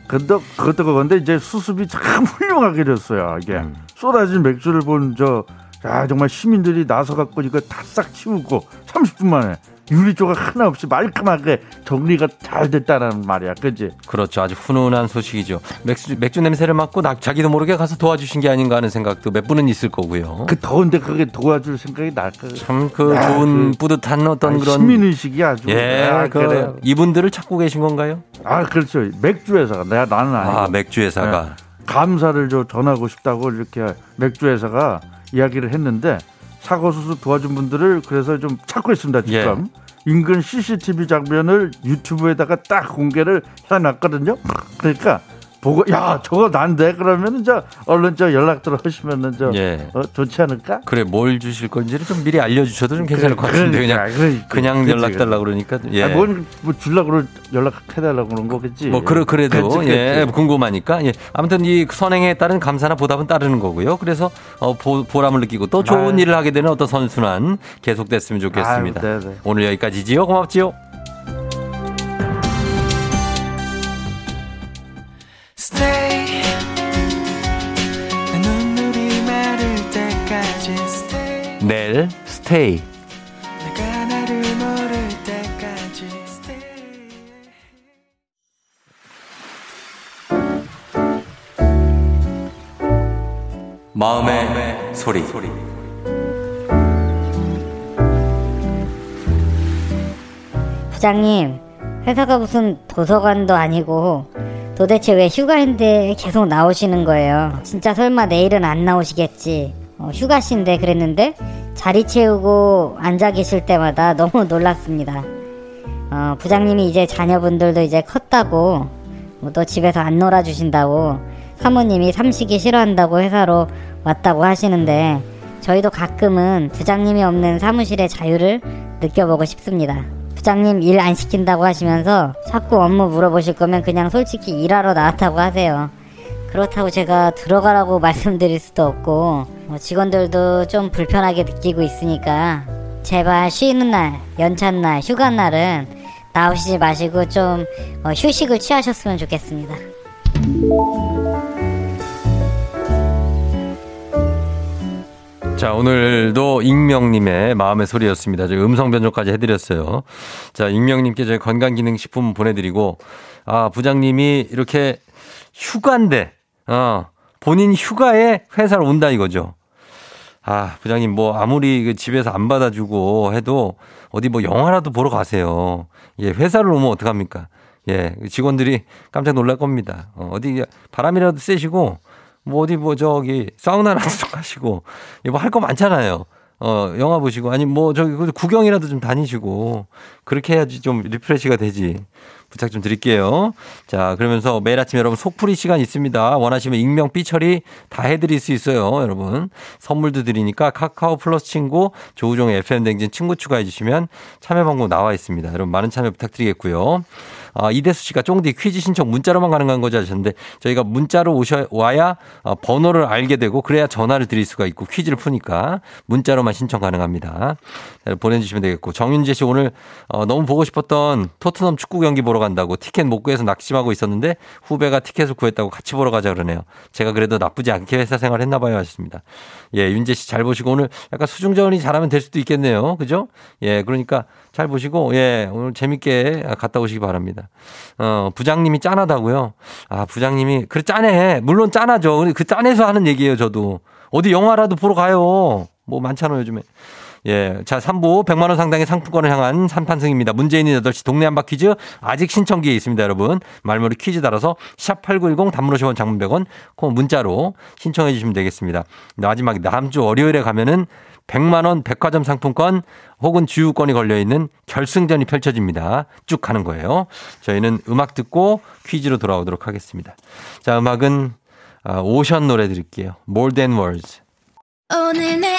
[SPEAKER 6] 근데 그것도 그건데 이제 수습이 참 훌륭하게 됐어요. 이게
[SPEAKER 1] 음.
[SPEAKER 6] 쏟아진 맥주를 본저 아, 정말 시민들이 나서 갖고 이거 다 싹 치우고 30분 만에 유리 조각 하나 없이 말끔하게 정리가 잘 됐다라는 말이야, 그지?
[SPEAKER 1] 그렇죠. 아주 훈훈한 소식이죠. 맥주, 맥주 냄새를 맡고 나, 자기도 모르게 가서 도와주신 게 아닌가 하는 생각도 몇 분은 있을 거고요.
[SPEAKER 6] 그 더운데 그게 도와줄 생각이 날까?
[SPEAKER 1] 참그
[SPEAKER 6] 야,
[SPEAKER 1] 좋은
[SPEAKER 6] 그-
[SPEAKER 1] 뿌듯한 어떤
[SPEAKER 6] 아니,
[SPEAKER 1] 그런
[SPEAKER 6] 시민 의식이 아주
[SPEAKER 1] 예,
[SPEAKER 6] 아,
[SPEAKER 1] 그
[SPEAKER 6] 그래요.
[SPEAKER 1] 이분들을 찾고 계신 건가요?
[SPEAKER 6] 아 그렇죠. 맥주 회사가 내가 나는 아니고
[SPEAKER 1] 아, 맥주 회사가
[SPEAKER 6] 네. 감사를 저 전하고 싶다고 이렇게 맥주 회사가 이야기를 했는데 사고 수습 도와준 분들을 그래서 좀 찾고 있습니다 지금 인근 CCTV 장면을 유튜브에다가 딱 공개를 해놨거든요. 그러니까 보고 야 저거 난데 그러면 저 얼른 저 연락들 하시면은 저
[SPEAKER 1] 예.
[SPEAKER 6] 어, 좋지 않을까?
[SPEAKER 1] 그래 뭘 주실 건지를 좀 미리 알려주셔도 좀 괜찮을 것 같은데 그냥
[SPEAKER 6] 그러니까,
[SPEAKER 1] 그냥
[SPEAKER 6] 그치,
[SPEAKER 1] 연락 달라 그러니까 예.
[SPEAKER 6] 아, 뭔, 뭐 주려고 연락해 달라고 그런 거겠지.
[SPEAKER 1] 뭐 그래 그래도
[SPEAKER 6] 그치,
[SPEAKER 1] 예
[SPEAKER 6] 그치.
[SPEAKER 1] 궁금하니까 예 아무튼 이 선행에 따른 감사나 보답은 따르는 거고요. 그래서 어 보, 보람을 느끼고 또 좋은
[SPEAKER 6] 아유.
[SPEAKER 1] 일을 하게 되는 어떤 선순환 계속됐으면 좋겠습니다.
[SPEAKER 6] 아유, 네네.
[SPEAKER 1] 오늘 여기까지지요. 고맙지요.
[SPEAKER 7] Stay 내 눈물이 마를 때까지 Stay
[SPEAKER 1] 내일 스테이.
[SPEAKER 7] 내가 나를 모를 때까지 Stay
[SPEAKER 1] 마음의, 소리.
[SPEAKER 8] 부장님, 회사가 무슨 도서관도 아니고 도대체 왜 휴가인데 계속 나오시는 거예요? 진짜 설마 내일은 안 나오시겠지? 어, 휴가신데 그랬는데 자리 채우고 앉아 계실 때마다 너무 놀랐습니다. 어, 부장님이 이제 자녀분들도 이제 컸다고 뭐 또 집에서 안 놀아주신다고 사모님이 삼식이 싫어한다고 회사로 왔다고 하시는데 저희도 가끔은 부장님이 없는 사무실의 자유를 느껴보고 싶습니다. 부장님 일 안 시킨다고 하시면서 자꾸 업무 물어보실 거면 그냥 솔직히 일하러 나왔다고 하세요. 그렇다고 제가 들어가라고 말씀드릴 수도 없고 뭐 직원들도 좀 불편하게 느끼고 있으니까 제발 쉬는 날, 연찬 날, 휴가 날은 나오시지 마시고 좀 어, 휴식을 취하셨으면 좋겠습니다.
[SPEAKER 1] 자, 오늘도 익명님의 마음의 소리였습니다. 저희 음성 변조까지 해드렸어요. 자, 익명님께 저희 건강기능식품 보내드리고, 아, 부장님이 이렇게 휴가인데, 어, 본인 휴가에 회사를 온다 이거죠. 아, 부장님 뭐 아무리 그 집에서 안 받아주고 해도 어디 뭐 영화라도 보러 가세요. 예, 회사를 오면 어떡합니까? 예, 직원들이 깜짝 놀랄 겁니다. 어, 어디 바람이라도 쐬시고 뭐 어디 뭐 저기 사우나라도 좀 가시고 뭐 할 거 많잖아요. 어, 영화 보시고 아니 뭐 저기 구경이라도 좀 다니시고 그렇게 해야지 좀 refresh가 되지. 부탁 좀 드릴게요. 자, 그러면서 매일 아침 여러분 속풀이 시간 있습니다. 원하시면 익명 삐처리 다 해드릴 수 있어요, 여러분. 선물도 드리니까 카카오 플러스 친구 조우종의 FM 댕진 친구 추가해 주시면 참여 방법 나와 있습니다. 여러분 많은 참여 부탁드리겠고요. 아, 이대수 씨가 쫑디 퀴즈 신청 문자로만 가능한 거죠 하셨는데 저희가 문자로 오셔 와야 어, 번호를 알게 되고 그래야 전화를 드릴 수가 있고 퀴즈를 푸니까 문자로만 신청 가능합니다. 자, 보내주시면 되겠고 정윤재 씨 오늘 어, 너무 보고 싶었던 토트넘 축구 경기 보러 간다고 티켓 못 구해서 낙심하고 있었는데 후배가 티켓을 구했다고 같이 보러 가자 그러네요. 제가 그래도 나쁘지 않게 회사 생활 했나 봐요 하셨습니다. 예, 윤재 씨 잘 보시고 오늘 약간 수중전이 잘하면 될 수도 있겠네요. 그죠? 예, 그러니까 잘 보시고 예, 오늘 재밌게 갔다 오시기 바랍니다. 어, 부장님이 짠하다고요? 아, 부장님이 그래 짠해. 물론 짠하죠. 그 짠해서 하는 얘기예요, 저도. 어디 영화라도 보러 가요. 뭐 많잖아요, 요즘에. 예. 자, 3부 100만 원 상당의 상품권을 향한 3판승입니다. 문제 있는 8시 동네 한바 퀴즈 아직 신청기에 있습니다, 여러분. 말머리 퀴즈 달아서 샵 8910 단문 50원 장문 100원 콩 문자로 신청해 주시면 되겠습니다. 마지막에 다음 주 월요일에 가면은 100만원 백화점 상품권 혹은 주유권이 걸려있는 결승전이 펼쳐집니다. 쭉 가는 거예요. 저희는 음악 듣고 퀴즈로 돌아오도록 하겠습니다. 자, 음악은 아, 오션 노래 드릴게요. More Than Words.
[SPEAKER 9] 오늘 내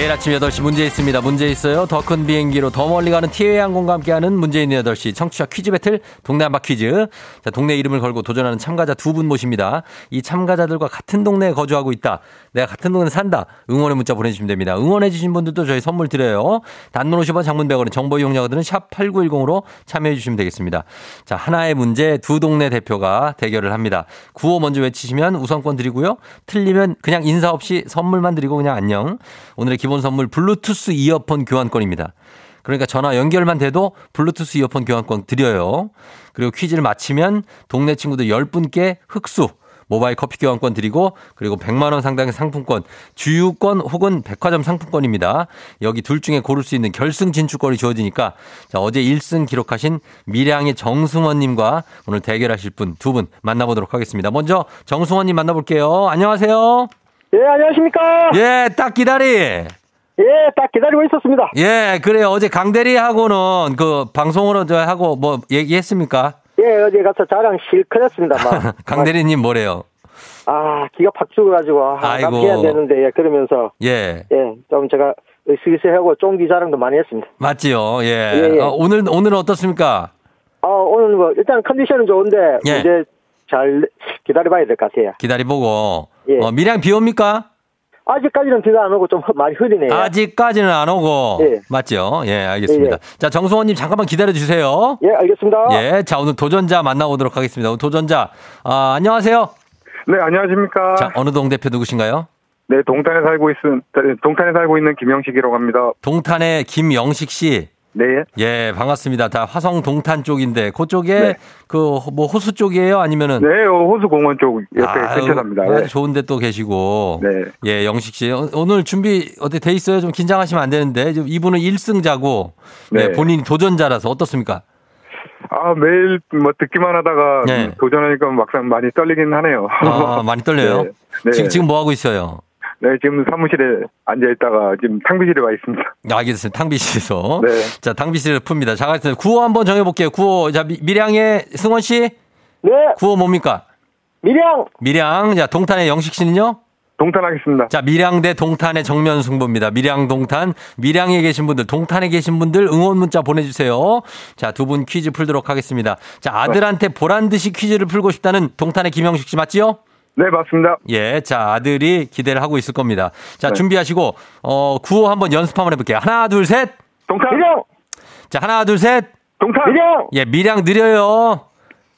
[SPEAKER 1] 매일 아침 8시 문제 있습니다. 문제 있어요. 더 큰 비행기로 더 멀리 가는 티웨이 항공과 함께하는 문제 있는 8시 청취자 퀴즈 배틀 동네 한바 퀴즈. 자, 동네 이름을 걸고 도전하는 참가자 두 분 모십니다. 이 참가자들과 같은 동네에 거주하고 있다. 내가 같은 동네에 산다. 응원의 문자 보내주시면 됩니다. 응원해주신 분들도 저희 선물 드려요. 단문 50원 장문 100원의 정보 이용자들은 샵 8910으로 참여해주시면 되겠습니다. 자, 하나의 문제 두 동네 대표가 대결을 합니다. 구호 먼저 외치시면 우선권 드리고요. 틀리면 그냥 인사 없이 선물만 드리고 그냥 안녕. 오늘의 기본 선물 블루투스 이어폰 교환권입니다. 그러니까 전화 연결만 돼도 블루투스 이어폰 교환권 드려요. 그리고 퀴즈를 마치면 동네 친구들 10분께 흑수 모바일 커피 교환권 드리고 그리고 100만 원 상당의 상품권, 주유권 혹은 백화점 상품권입니다. 여기 둘 중에 고를 수 있는 결승 진출권이 주어지니까 자, 어제 1승 기록하신 미량의 정승원 님과 오늘 대결하실 분 두분 만나보도록 하겠습니다. 먼저 정승원 님 만나볼게요. 안녕하세요.
[SPEAKER 10] 예, 안녕하십니까.
[SPEAKER 1] 예, 딱 기다리.
[SPEAKER 10] 예, 딱 기다리고 있었습니다.
[SPEAKER 1] 예, 그래요. 어제 강대리하고는 그 방송으로 저 하고 뭐 얘기했습니까?
[SPEAKER 10] 예, 어제 가서 자랑 실컷 했습니다. 막.
[SPEAKER 1] 강대리님 뭐래요?
[SPEAKER 10] 아, 기가 팍 죽어가지고, 아,
[SPEAKER 1] 아이고.
[SPEAKER 10] 남겨야 되는데, 예, 그러면서,
[SPEAKER 1] 예.
[SPEAKER 10] 예, 좀 제가 으스스하고 쫑기 자랑도 많이 했습니다.
[SPEAKER 1] 맞지요. 예.
[SPEAKER 10] 예, 예.
[SPEAKER 1] 어, 오늘 오늘은 어떻습니까?
[SPEAKER 10] 아, 오늘 뭐, 일단 컨디션은 좋은데,
[SPEAKER 1] 예.
[SPEAKER 10] 이제 잘 기다려봐야 될 것 같아요.
[SPEAKER 1] 기다려보고.
[SPEAKER 10] 예.
[SPEAKER 1] 어, 밀양 비 옵니까?
[SPEAKER 10] 아직까지는 비가 안 오고 좀 많이 흐리네요.
[SPEAKER 1] 아직까지는 안 오고.
[SPEAKER 10] 예.
[SPEAKER 1] 맞죠? 예, 알겠습니다.
[SPEAKER 10] 예,
[SPEAKER 1] 자, 정수원님 잠깐만 기다려 주세요.
[SPEAKER 10] 예, 알겠습니다.
[SPEAKER 1] 예. 자, 오늘 도전자 만나보도록 하겠습니다. 오늘 도전자. 아, 안녕하세요.
[SPEAKER 11] 네, 안녕하십니까.
[SPEAKER 1] 자, 어느 동 대표 누구신가요?
[SPEAKER 11] 네, 동탄에 살고 있은 동탄에 살고 있는 김영식이라고 합니다.
[SPEAKER 1] 동탄의 김영식 씨.
[SPEAKER 11] 네.
[SPEAKER 1] 예, 반갑습니다. 다 화성 동탄 쪽인데 그쪽에
[SPEAKER 11] 네.
[SPEAKER 1] 그뭐 호수 쪽이에요? 아니면은
[SPEAKER 11] 네, 어, 호수 공원 쪽 옆에
[SPEAKER 1] 아유,
[SPEAKER 11] 근처 삽니다.
[SPEAKER 1] 아주
[SPEAKER 11] 네.
[SPEAKER 1] 좋은데 또 계시고.
[SPEAKER 11] 네.
[SPEAKER 1] 예, 영식 씨. 어, 오늘 준비 어떻게 돼 있어요? 좀 긴장하시면 안 되는데. 지금 이분은 1승자고 네.
[SPEAKER 11] 네.
[SPEAKER 1] 본인이 도전자라서 어떻습니까?
[SPEAKER 11] 아, 매일 뭐 듣기만 하다가
[SPEAKER 1] 네.
[SPEAKER 11] 음, 도전하니까 막상 많이 떨리긴 하네요.
[SPEAKER 1] 아, 많이 떨려요.
[SPEAKER 11] 네. 네.
[SPEAKER 1] 지금 지금 뭐 하고 있어요?
[SPEAKER 11] 네, 지금 사무실에 앉아 있다가 지금 탕비실에 와 있습니다.
[SPEAKER 1] 아, 알겠습니다. 탕비실에서.
[SPEAKER 11] 네.
[SPEAKER 1] 자, 탕비실을 풉니다. 자, 알겠습니다. 구호 한번 정해볼게요. 구호. 자, 미, 밀양의 승원 씨.
[SPEAKER 10] 네,
[SPEAKER 1] 구호 뭡니까?
[SPEAKER 10] 미량,
[SPEAKER 1] 밀양. 자, 동탄의 영식 씨는요?
[SPEAKER 11] 동탄하겠습니다.
[SPEAKER 1] 자, 밀양 대 동탄의 정면 승부입니다. 밀양, 동탄. 밀양에 계신 분들, 동탄에 계신 분들 응원 문자 보내주세요. 자, 두 분 퀴즈 풀도록 하겠습니다. 자, 아들한테 보란 듯이 퀴즈를 풀고 싶다는 동탄의 김영식 씨 맞지요?
[SPEAKER 11] 네, 맞습니다.
[SPEAKER 1] 예, 자, 아들이 기대를 하고 있을 겁니다. 자,
[SPEAKER 11] 네.
[SPEAKER 1] 준비하시고, 어, 구호 한번 연습 한번 해볼게요. 하나, 둘, 셋.
[SPEAKER 11] 동탄!
[SPEAKER 10] 밀양!
[SPEAKER 1] 자, 하나, 둘, 셋.
[SPEAKER 11] 동탄!
[SPEAKER 10] 밀양!
[SPEAKER 1] 예, 밀양 느려요.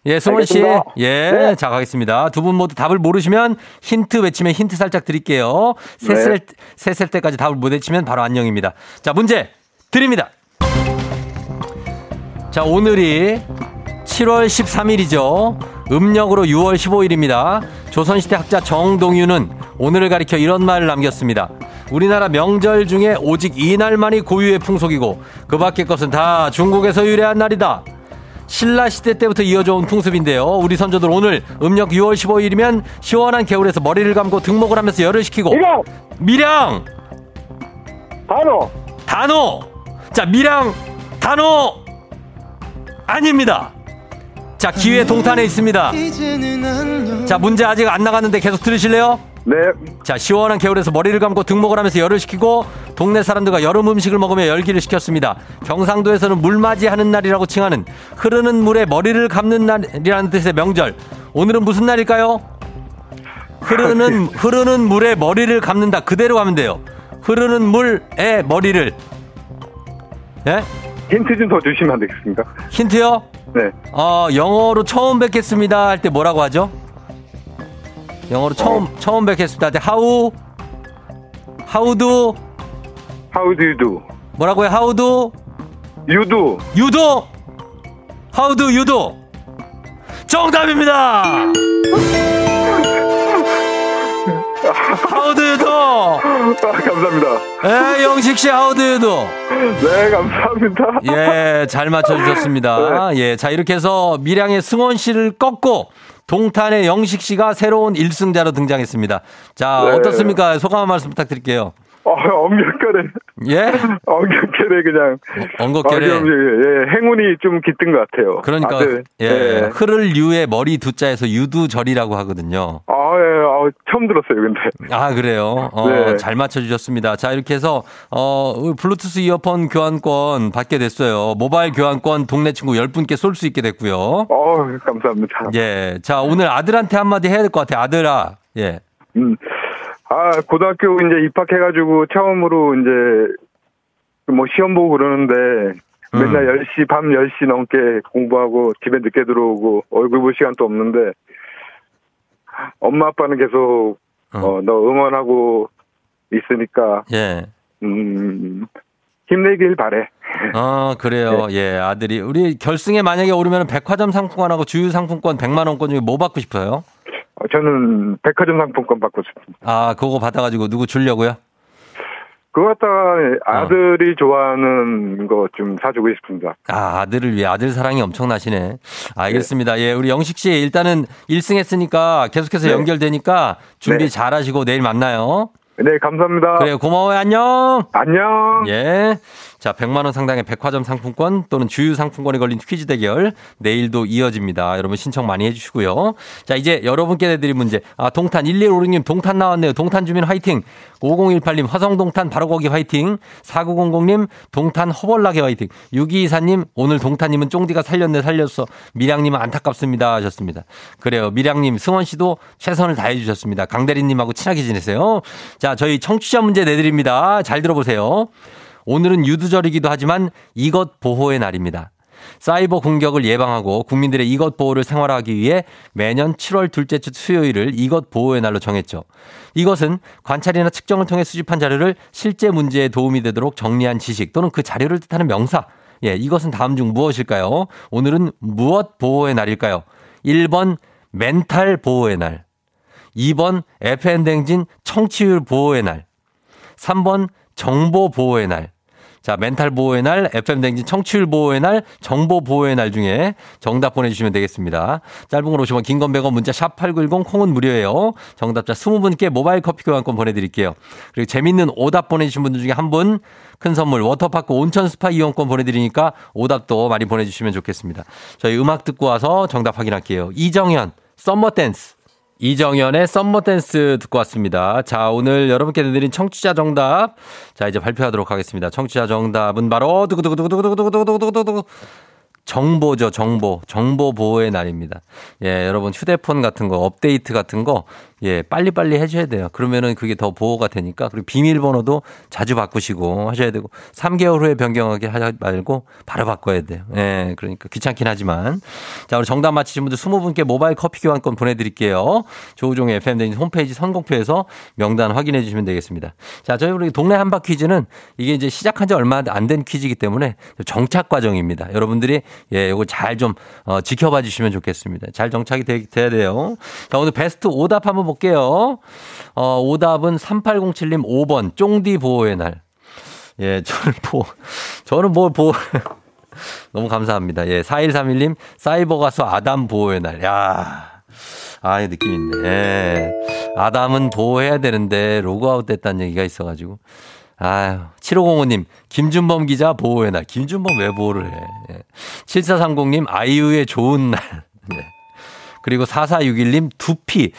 [SPEAKER 1] 예, 승원 씨.
[SPEAKER 10] 알겠습니다.
[SPEAKER 1] 예,
[SPEAKER 10] 네.
[SPEAKER 1] 자, 가겠습니다. 두 분 모두 답을 모르시면 힌트 외치면 힌트 살짝 드릴게요. 셋셀,
[SPEAKER 11] 네.
[SPEAKER 1] 셋셀 때까지 답을 못 외치면 바로 안녕입니다. 자, 문제 드립니다. 자, 오늘이 7월 13일이죠. 음력으로 6월 15일입니다. 조선시대 학자 정동윤은 오늘을 가리켜 이런 말을 남겼습니다. 우리나라 명절 중에 오직 이날만이 고유의 풍속이고 그 밖의 것은 다 중국에서 유래한 날이다. 신라 시대 때부터 이어져 온 풍습인데요. 우리 선조들 오늘 음력 6월 15일이면 시원한 겨울에서 머리를 감고 등목을 하면서 열을 식히고
[SPEAKER 10] 밀양!
[SPEAKER 1] 밀양
[SPEAKER 10] 단어!
[SPEAKER 1] 단호 자 밀양 단호 아닙니다. 자 기회 동탄에 있습니다. 자 문제 아직 안 나갔는데 계속 들으실래요?
[SPEAKER 11] 네,
[SPEAKER 1] 자 시원한 겨울에서 머리를 감고 등목을 하면서 열을 식히고 동네 사람들과 여름 음식을 먹으며 열기를 식혔습니다. 경상도에서는 물맞이하는 날이라고 칭하는 흐르는 물에 머리를 감는 날이라는 뜻의 명절. 오늘은 무슨 날일까요? 흐르는 흐르는 물에 머리를 감는다. 그대로 가면 돼요. 흐르는 물에 머리를 예?
[SPEAKER 11] 힌트 좀 더 주시면 안 되겠습니까?
[SPEAKER 1] 힌트요?
[SPEAKER 11] 네.
[SPEAKER 1] 어, 영어로 처음 뵙겠습니다 할 때 뭐라고 하죠? 영어로 처음 처음 뵙겠습니다 할 때 how how do
[SPEAKER 11] How do you do?
[SPEAKER 1] 뭐라고요? how do
[SPEAKER 11] You do.
[SPEAKER 1] you do how do you do 정답입니다. Do
[SPEAKER 11] 아, 감사합니다.
[SPEAKER 1] 예, 영식 씨 do
[SPEAKER 11] 네, 감사합니다.
[SPEAKER 1] 예, 잘 맞춰주셨습니다. 예, 자, 이렇게 해서 밀양의 승원 씨를 꺾고 동탄의 영식 씨가 새로운 1승자로 등장했습니다. 자,
[SPEAKER 11] 네.
[SPEAKER 1] 어떻습니까? 소감 한 말씀 부탁드릴게요.
[SPEAKER 11] 어, 엄격하네.
[SPEAKER 1] 예?
[SPEAKER 11] 엄격하네, 그냥.
[SPEAKER 1] 엉겁게래.
[SPEAKER 11] 어, 좀, 예, 행운이 좀 깃든 것 같아요.
[SPEAKER 1] 그러니까,
[SPEAKER 11] 아들.
[SPEAKER 1] 예,
[SPEAKER 11] 예.
[SPEAKER 1] 흐를 유의 머리 두 자에서 유두절이라고 하거든요.
[SPEAKER 11] 아, 예, 아, 처음 들었어요, 근데.
[SPEAKER 1] 아, 그래요? 어,
[SPEAKER 11] 네.
[SPEAKER 1] 잘 맞춰주셨습니다. 자, 이렇게 해서, 어, 블루투스 이어폰 교환권 받게 됐어요. 모바일 교환권 동네 친구 10분께 쏠 수 있게 됐고요.
[SPEAKER 11] 어, 감사합니다.
[SPEAKER 1] 예. 자, 오늘 아들한테 한마디 해야 될 것 같아요. 아들아. 예.
[SPEAKER 11] 음. 아, 고등학교 이제 입학해가지고 처음으로 이제 뭐 시험 보고 그러는데
[SPEAKER 1] 음.
[SPEAKER 11] 맨날 10시, 밤 10시 넘게 공부하고 집에 늦게 들어오고 얼굴 볼 시간도 없는데 엄마 아빠는 계속 어, 너 응원하고 있으니까
[SPEAKER 1] 예.
[SPEAKER 11] 음, 힘내길 바래.
[SPEAKER 1] 어, 그래요. 예, 아들이. 우리 결승에 만약에 오르면 백화점 상품권하고 주유 상품권 100만 원권 중에 뭐 받고 싶어요?
[SPEAKER 11] 어, 저는 백화점 상품권 받고 싶습니다.
[SPEAKER 1] 아, 그거 받아가지고 누구 주려고요?
[SPEAKER 11] 그거 갖다가
[SPEAKER 1] 어.
[SPEAKER 11] 아들이 좋아하는 거 좀 사주고 싶습니다.
[SPEAKER 1] 아, 아들을 위해 아들 사랑이 엄청나시네. 알겠습니다. 예, 우리 영식 씨 일단은 1승 했으니까 계속해서
[SPEAKER 11] 네.
[SPEAKER 1] 연결되니까 준비
[SPEAKER 11] 네.
[SPEAKER 1] 잘 하시고 내일 만나요.
[SPEAKER 11] 네, 감사합니다.
[SPEAKER 1] 그래요. 고마워요. 안녕.
[SPEAKER 11] 안녕.
[SPEAKER 1] 예. 자, 100만 원 상당의 백화점 상품권 또는 주유 상품권이 걸린 퀴즈 대결 내일도 이어집니다. 여러분 신청 많이 해 주시고요. 자, 이제 여러분께 내드릴 문제. 아, 동탄 1156님 동탄 나왔네요. 동탄 주민 화이팅. 5018님 화성 동탄 바로 거기 화이팅. 4900님 동탄 허벌나게 화이팅. 6224님 오늘 동탄님은 쫑디가 살렸네 살렸어. 미량님은 안타깝습니다 하셨습니다. 그래요. 미량님 승원 씨도 최선을 다해 주셨습니다. 강대리님하고 친하게 지내세요. 자, 저희 청취자 문제 내드립니다. 잘 들어보세요. 오늘은 유두절이기도 하지만 이것 보호의 날입니다. 사이버 공격을 예방하고 국민들의 이것 보호를 생활화하기 위해 매년 7월 둘째 주 수요일을 이것 보호의 날로 정했죠. 이것은 관찰이나 측정을 통해 수집한 자료를 실제 문제에 도움이 되도록 정리한 지식 또는 그 자료를 뜻하는 명사. 예, 이것은 다음 중 무엇일까요? 오늘은 무엇 보호의 날일까요? 1번 멘탈 보호의 날. 2번 FN댕진 청취율 보호의 날. 3번 정보 보호의 날. 자, 멘탈 보호의 날, FM댕진 청취율 보호의 날, 정보 보호의 날 중에 정답 보내주시면 되겠습니다. 짧은 걸 오시면 긴건 100원 문자 샵 8910 콩은 무료예요. 정답자 20분께 모바일 커피 교환권 보내드릴게요. 그리고 재밌는 오답 보내주신 분들 중에 한 분 큰 선물 워터파크 온천 스파 이용권 보내드리니까 오답도 많이 보내주시면 좋겠습니다. 저희 음악 듣고 와서 정답 확인할게요. 이정현, Summer Dance. 이정현의 Summer Dance 듣고 왔습니다. 자, 오늘 여러분께 내드린 청취자 정답. 자, 이제 발표하도록 하겠습니다. 청취자 정답은 바로 두구두구두구두구두구두구두구두구 정보죠, 정보. 정보 보호의 날입니다. 예, 여러분 휴대폰 같은 거, 업데이트 같은 거, 예, 빨리빨리 해줘야 돼요. 그러면은 그게 더 보호가 되니까. 그리고 비밀번호도 자주 바꾸시고 하셔야 되고, 3개월 후에 변경하게 하지 말고 바로 바꿔야 돼요. 예, 그러니까 귀찮긴 하지만. 자, 우리 정답 맞히신 분들 20분께 모바일 커피 교환권 보내드릴게요. 조우종의 FM대진 홈페이지 선곡표에서 명단 확인해 주시면 되겠습니다. 자, 저희 우리 동네 한바 퀴즈는 이게 이제 시작한 지 얼마 안 된 퀴즈이기 때문에 정착 과정입니다. 여러분들이 예, 요거 잘좀 어, 지켜봐 주시면 좋겠습니다. 잘 정착이 되, 돼야 돼요. 자, 오늘 베스트 오답 한번 볼게요. 어, 오답은 3807님 5번, 쫑디 보호의 날. 예, 저는 보, 저는 뭘 보, 너무 감사합니다. 예, 4131님, 사이버 가수 아담 보호의 날. 야 아, 이 느낌 있네. 예. 아담은 보호해야 되는데 로그아웃 됐다는 얘기가 있어가지고. 아유, 7505님, 김준범 기자 보호의 날. 김준범 왜 보호를 해? 예. 7430님, 아이유의 좋은 날. 예. 그리고 4461님, 두피.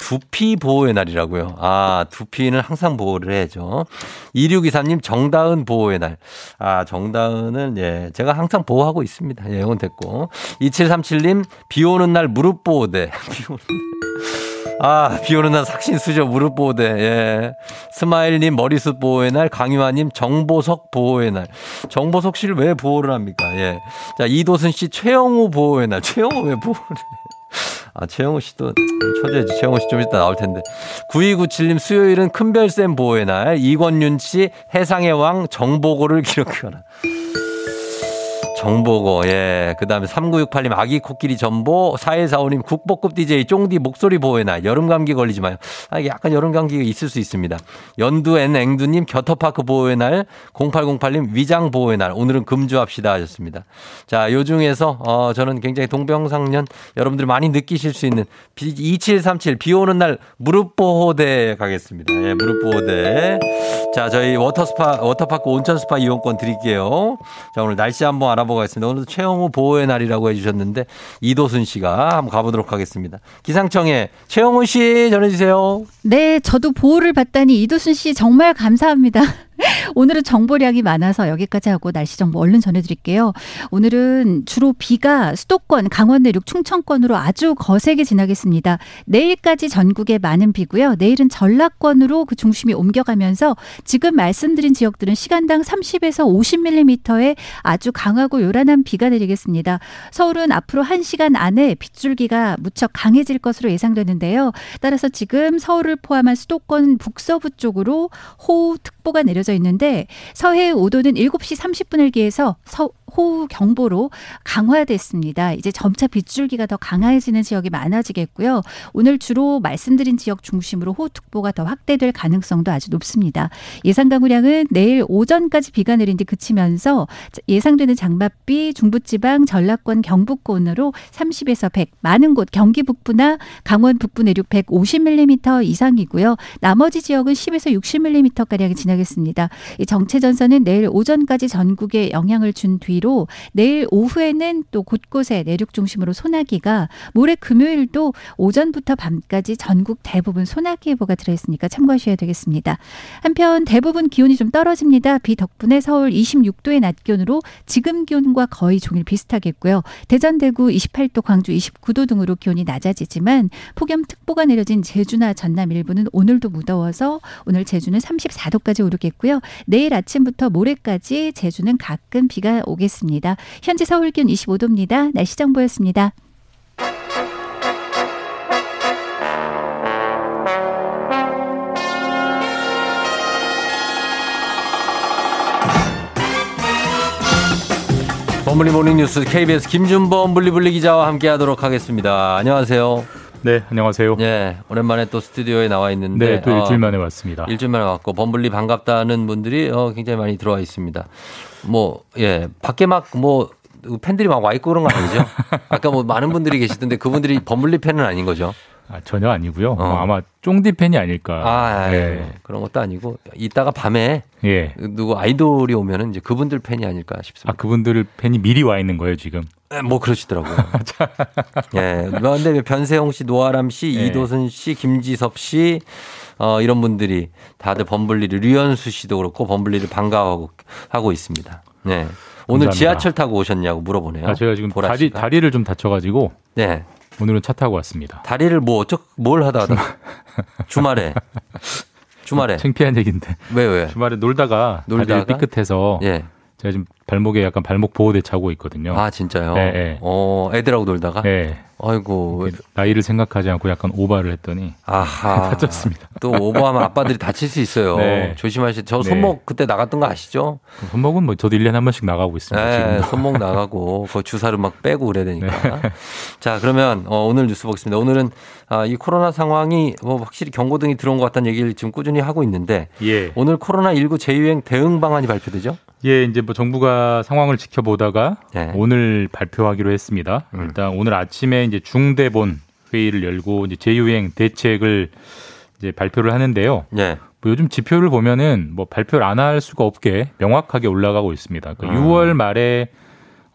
[SPEAKER 1] 두피 보호의 날이라고요. 아, 두피는 항상 보호를 해야죠. 2623님, 정다은 보호의 날. 아, 정다은은, 예, 제가 항상 보호하고 있습니다. 예, 이건 됐고. 2737님, 비 오는 날 무릎 보호대. 비 오는 아, 비 오는 날 삭신수저 무릎 보호대. 예. 스마일님 머리숱 보호의 날, 강유아님 정보석 보호의 날. 정보석 씨를 왜 보호를 합니까? 예. 자, 이도순 씨 최영우 보호의 날. 최영우 왜 보호를 해? 아, 최영우 씨도 초대해지. 최영우 씨 좀 이따 나올 텐데. 9297님 수요일은 큰별쌤 보호의 날. 이권윤 씨 해상의 왕 정보고를 기록하라. 정보고, 예. 그 다음에 3968님 아기 코끼리 전보, 4145님 국보급 DJ 쫑디 목소리 보호의 날, 여름 감기 걸리지 마요. 아, 약간 여름 감기가 있을 수 있습니다. 연두 and 앵두님 겨터파크 보호의 날, 0808님 위장 보호의 날, 오늘은 금주합시다 하셨습니다. 자, 요 중에서, 어, 저는 굉장히 동병상련 여러분들 많이 느끼실 수 있는 2737 비 오는 날 무릎 보호대 가겠습니다. 예, 무릎 보호대. 자, 저희 워터스파, 워터파크 온천스파 이용권 드릴게요. 자, 오늘 날씨 한번 알아보 고 가겠습니다. 오늘도 최영우 보호의 날이라고 해주셨는데 이도순 씨가 한번 가보도록 하겠습니다. 기상청에 최영우 씨 전해주세요.
[SPEAKER 12] 네, 저도 보호를 받다니 이도순 씨 정말 감사합니다. 오늘은 정보량이 많아서 여기까지 하고 날씨 정보 얼른 전해드릴게요. 오늘은 주로 비가 수도권, 강원 내륙, 충청권으로 아주 거세게 지나겠습니다. 내일까지 전국에 많은 비고요. 내일은 전라권으로 그 중심이 옮겨가면서 지금 말씀드린 지역들은 시간당 30에서 50mm의 아주 강하고 요란한 비가 내리겠습니다. 서울은 앞으로 1시간 안에 빗줄기가 무척 강해질 것으로 예상되는데요. 따라서 지금 서울을 포함한 수도권 북서부 쪽으로 호우특보가 내려져 있는데 서해 5도는 7시 30분을 기해서 서, 호우 경보로 강화됐습니다. 이제 점차 빗줄기가 더 강해지는 지역이 많아지겠고요. 오늘 주로 말씀드린 지역 중심으로 호우특보가 더 확대될 가능성도 아주 높습니다. 예상 강우량은 내일 오전까지 비가 내린 뒤 그치면서 예상되는 장맛비 중부지방 전라권 경북권으로 30에서 100 많은 곳 경기 북부나 강원 북부 내륙 150mm 이상이고요. 나머지 지역은 10에서 60mm 가량이 지나겠습니다. 이 정체 전선은 내일 오전까지 전국에 영향을 준 뒤로 내일 오후에는 또 곳곳에 내륙 중심으로 소나기가 모레 금요일도 오전부터 밤까지 전국 대부분 소나기 예보가 들어있으니까 참고하셔야 되겠습니다. 한편 대부분 기온이 좀 떨어집니다. 비 덕분에 서울 26도의 낮 기온으로 지금 기온과 거의 종일 비슷하겠고요. 대전, 대구 28도, 광주 29도 등으로 기온이 낮아지지만 폭염특보가 내려진 제주나 전남 일부는 오늘도 무더워서 오늘 제주는 34도까지 오르겠고요. 내일 아침부터 모레까지 제주는 가끔 비가 오겠습니다. 현재 서울 기온 25도입니다. 날씨 정보였습니다.
[SPEAKER 1] 범블리 morning 뉴스 KBS 김준범 범블리 기자와 함께 하도록 하겠습니다. 안녕하세요.
[SPEAKER 13] 네, 안녕하세요.
[SPEAKER 1] 예, 오랜만에 또 스튜디오에 나와 있는데.
[SPEAKER 13] 네, 또 일주일 만에 왔습니다.
[SPEAKER 1] 일주일 만에 왔고, 범블리 반갑다는 분들이 어, 굉장히 많이 들어와 있습니다. 뭐, 예, 밖에 막 뭐, 팬들이 막 와 있고 그런 거 아니죠? 아까 뭐 많은 분들이 계시던데 그분들이 범블리 팬은 아닌 거죠?
[SPEAKER 13] 아, 전혀 아니고요. 어. 아마 쫑디 팬이 아닐까.
[SPEAKER 1] 아, 예. 그런 것도 아니고 이따가 밤에
[SPEAKER 13] 예.
[SPEAKER 1] 누구 아이돌이 오면은 이제 그분들 팬이 아닐까 싶습니다.
[SPEAKER 13] 아, 그분들 팬이 미리 와 있는 거예요, 지금.
[SPEAKER 1] 네, 뭐 그러시더라고요. 예. 그런데 왜 변세용 씨, 노아람 씨,
[SPEAKER 13] 예.
[SPEAKER 1] 이도순 씨, 김지섭 씨, 어, 이런 분들이 다들 범블리를, 류현수 씨도 그렇고 범블리를 반가워하고 하고 있습니다. 네. 오늘
[SPEAKER 13] 감사합니다.
[SPEAKER 1] 지하철 타고 오셨냐고 물어보네요.
[SPEAKER 13] 아, 제가 지금 다리,
[SPEAKER 1] 씨가.
[SPEAKER 13] 다리를 좀 다쳐가지고
[SPEAKER 1] 네.
[SPEAKER 13] 오늘은 차 타고 왔습니다.
[SPEAKER 1] 다리를 뭐 어쩌, 뭘 하다 하다. 주말에. 주말에.
[SPEAKER 13] 창피한 얘기인데.
[SPEAKER 1] 왜, 왜?
[SPEAKER 13] 주말에 놀다가,
[SPEAKER 1] 놀다가?
[SPEAKER 13] 삐끗해서
[SPEAKER 1] 예.
[SPEAKER 13] 제가 지금 발목에 약간 발목 보호대 차고 있거든요.
[SPEAKER 1] 아, 진짜요?
[SPEAKER 13] 네, 네.
[SPEAKER 1] 어, 애들하고 놀다가?
[SPEAKER 13] 네.
[SPEAKER 1] 아이고.
[SPEAKER 13] 나이를 생각하지 않고 약간 오바를 했더니
[SPEAKER 1] 아하.
[SPEAKER 13] 다쳤습니다.
[SPEAKER 1] 또 오버하면 아빠들이 다칠 수 있어요.
[SPEAKER 13] 네.
[SPEAKER 1] 조심하시. 저
[SPEAKER 13] 네.
[SPEAKER 1] 손목 그때 나갔던 거 아시죠?
[SPEAKER 13] 손목은 뭐 저도 1년에 한 번씩 나가고 있습니다.
[SPEAKER 1] 네,
[SPEAKER 13] 지금도.
[SPEAKER 1] 손목 나가고 그 주사를 막 빼고 그래야 되니까.
[SPEAKER 13] 네.
[SPEAKER 1] 자, 그러면 어, 오늘 뉴스 보겠습니다. 오늘은 아, 이 코로나 상황이 뭐 확실히 경고등이 들어온 것 같다는 얘기를 지금 꾸준히 하고 있는데
[SPEAKER 13] 예.
[SPEAKER 1] 오늘 코로나 19 재유행 대응 방안이 발표되죠?
[SPEAKER 13] 예, 이제 뭐 정부가 상황을 지켜보다가
[SPEAKER 1] 네.
[SPEAKER 13] 오늘 발표하기로 했습니다.
[SPEAKER 1] 음.
[SPEAKER 13] 일단 오늘 아침에 이제 중대본 회의를 열고 이제 재유행 대책을 이제 발표를 하는데요.
[SPEAKER 1] 네.
[SPEAKER 13] 뭐 요즘 지표를 보면은 뭐 발표를 안 할 수가 없게 명확하게 올라가고 있습니다. 그
[SPEAKER 1] 음.
[SPEAKER 13] 6월 말에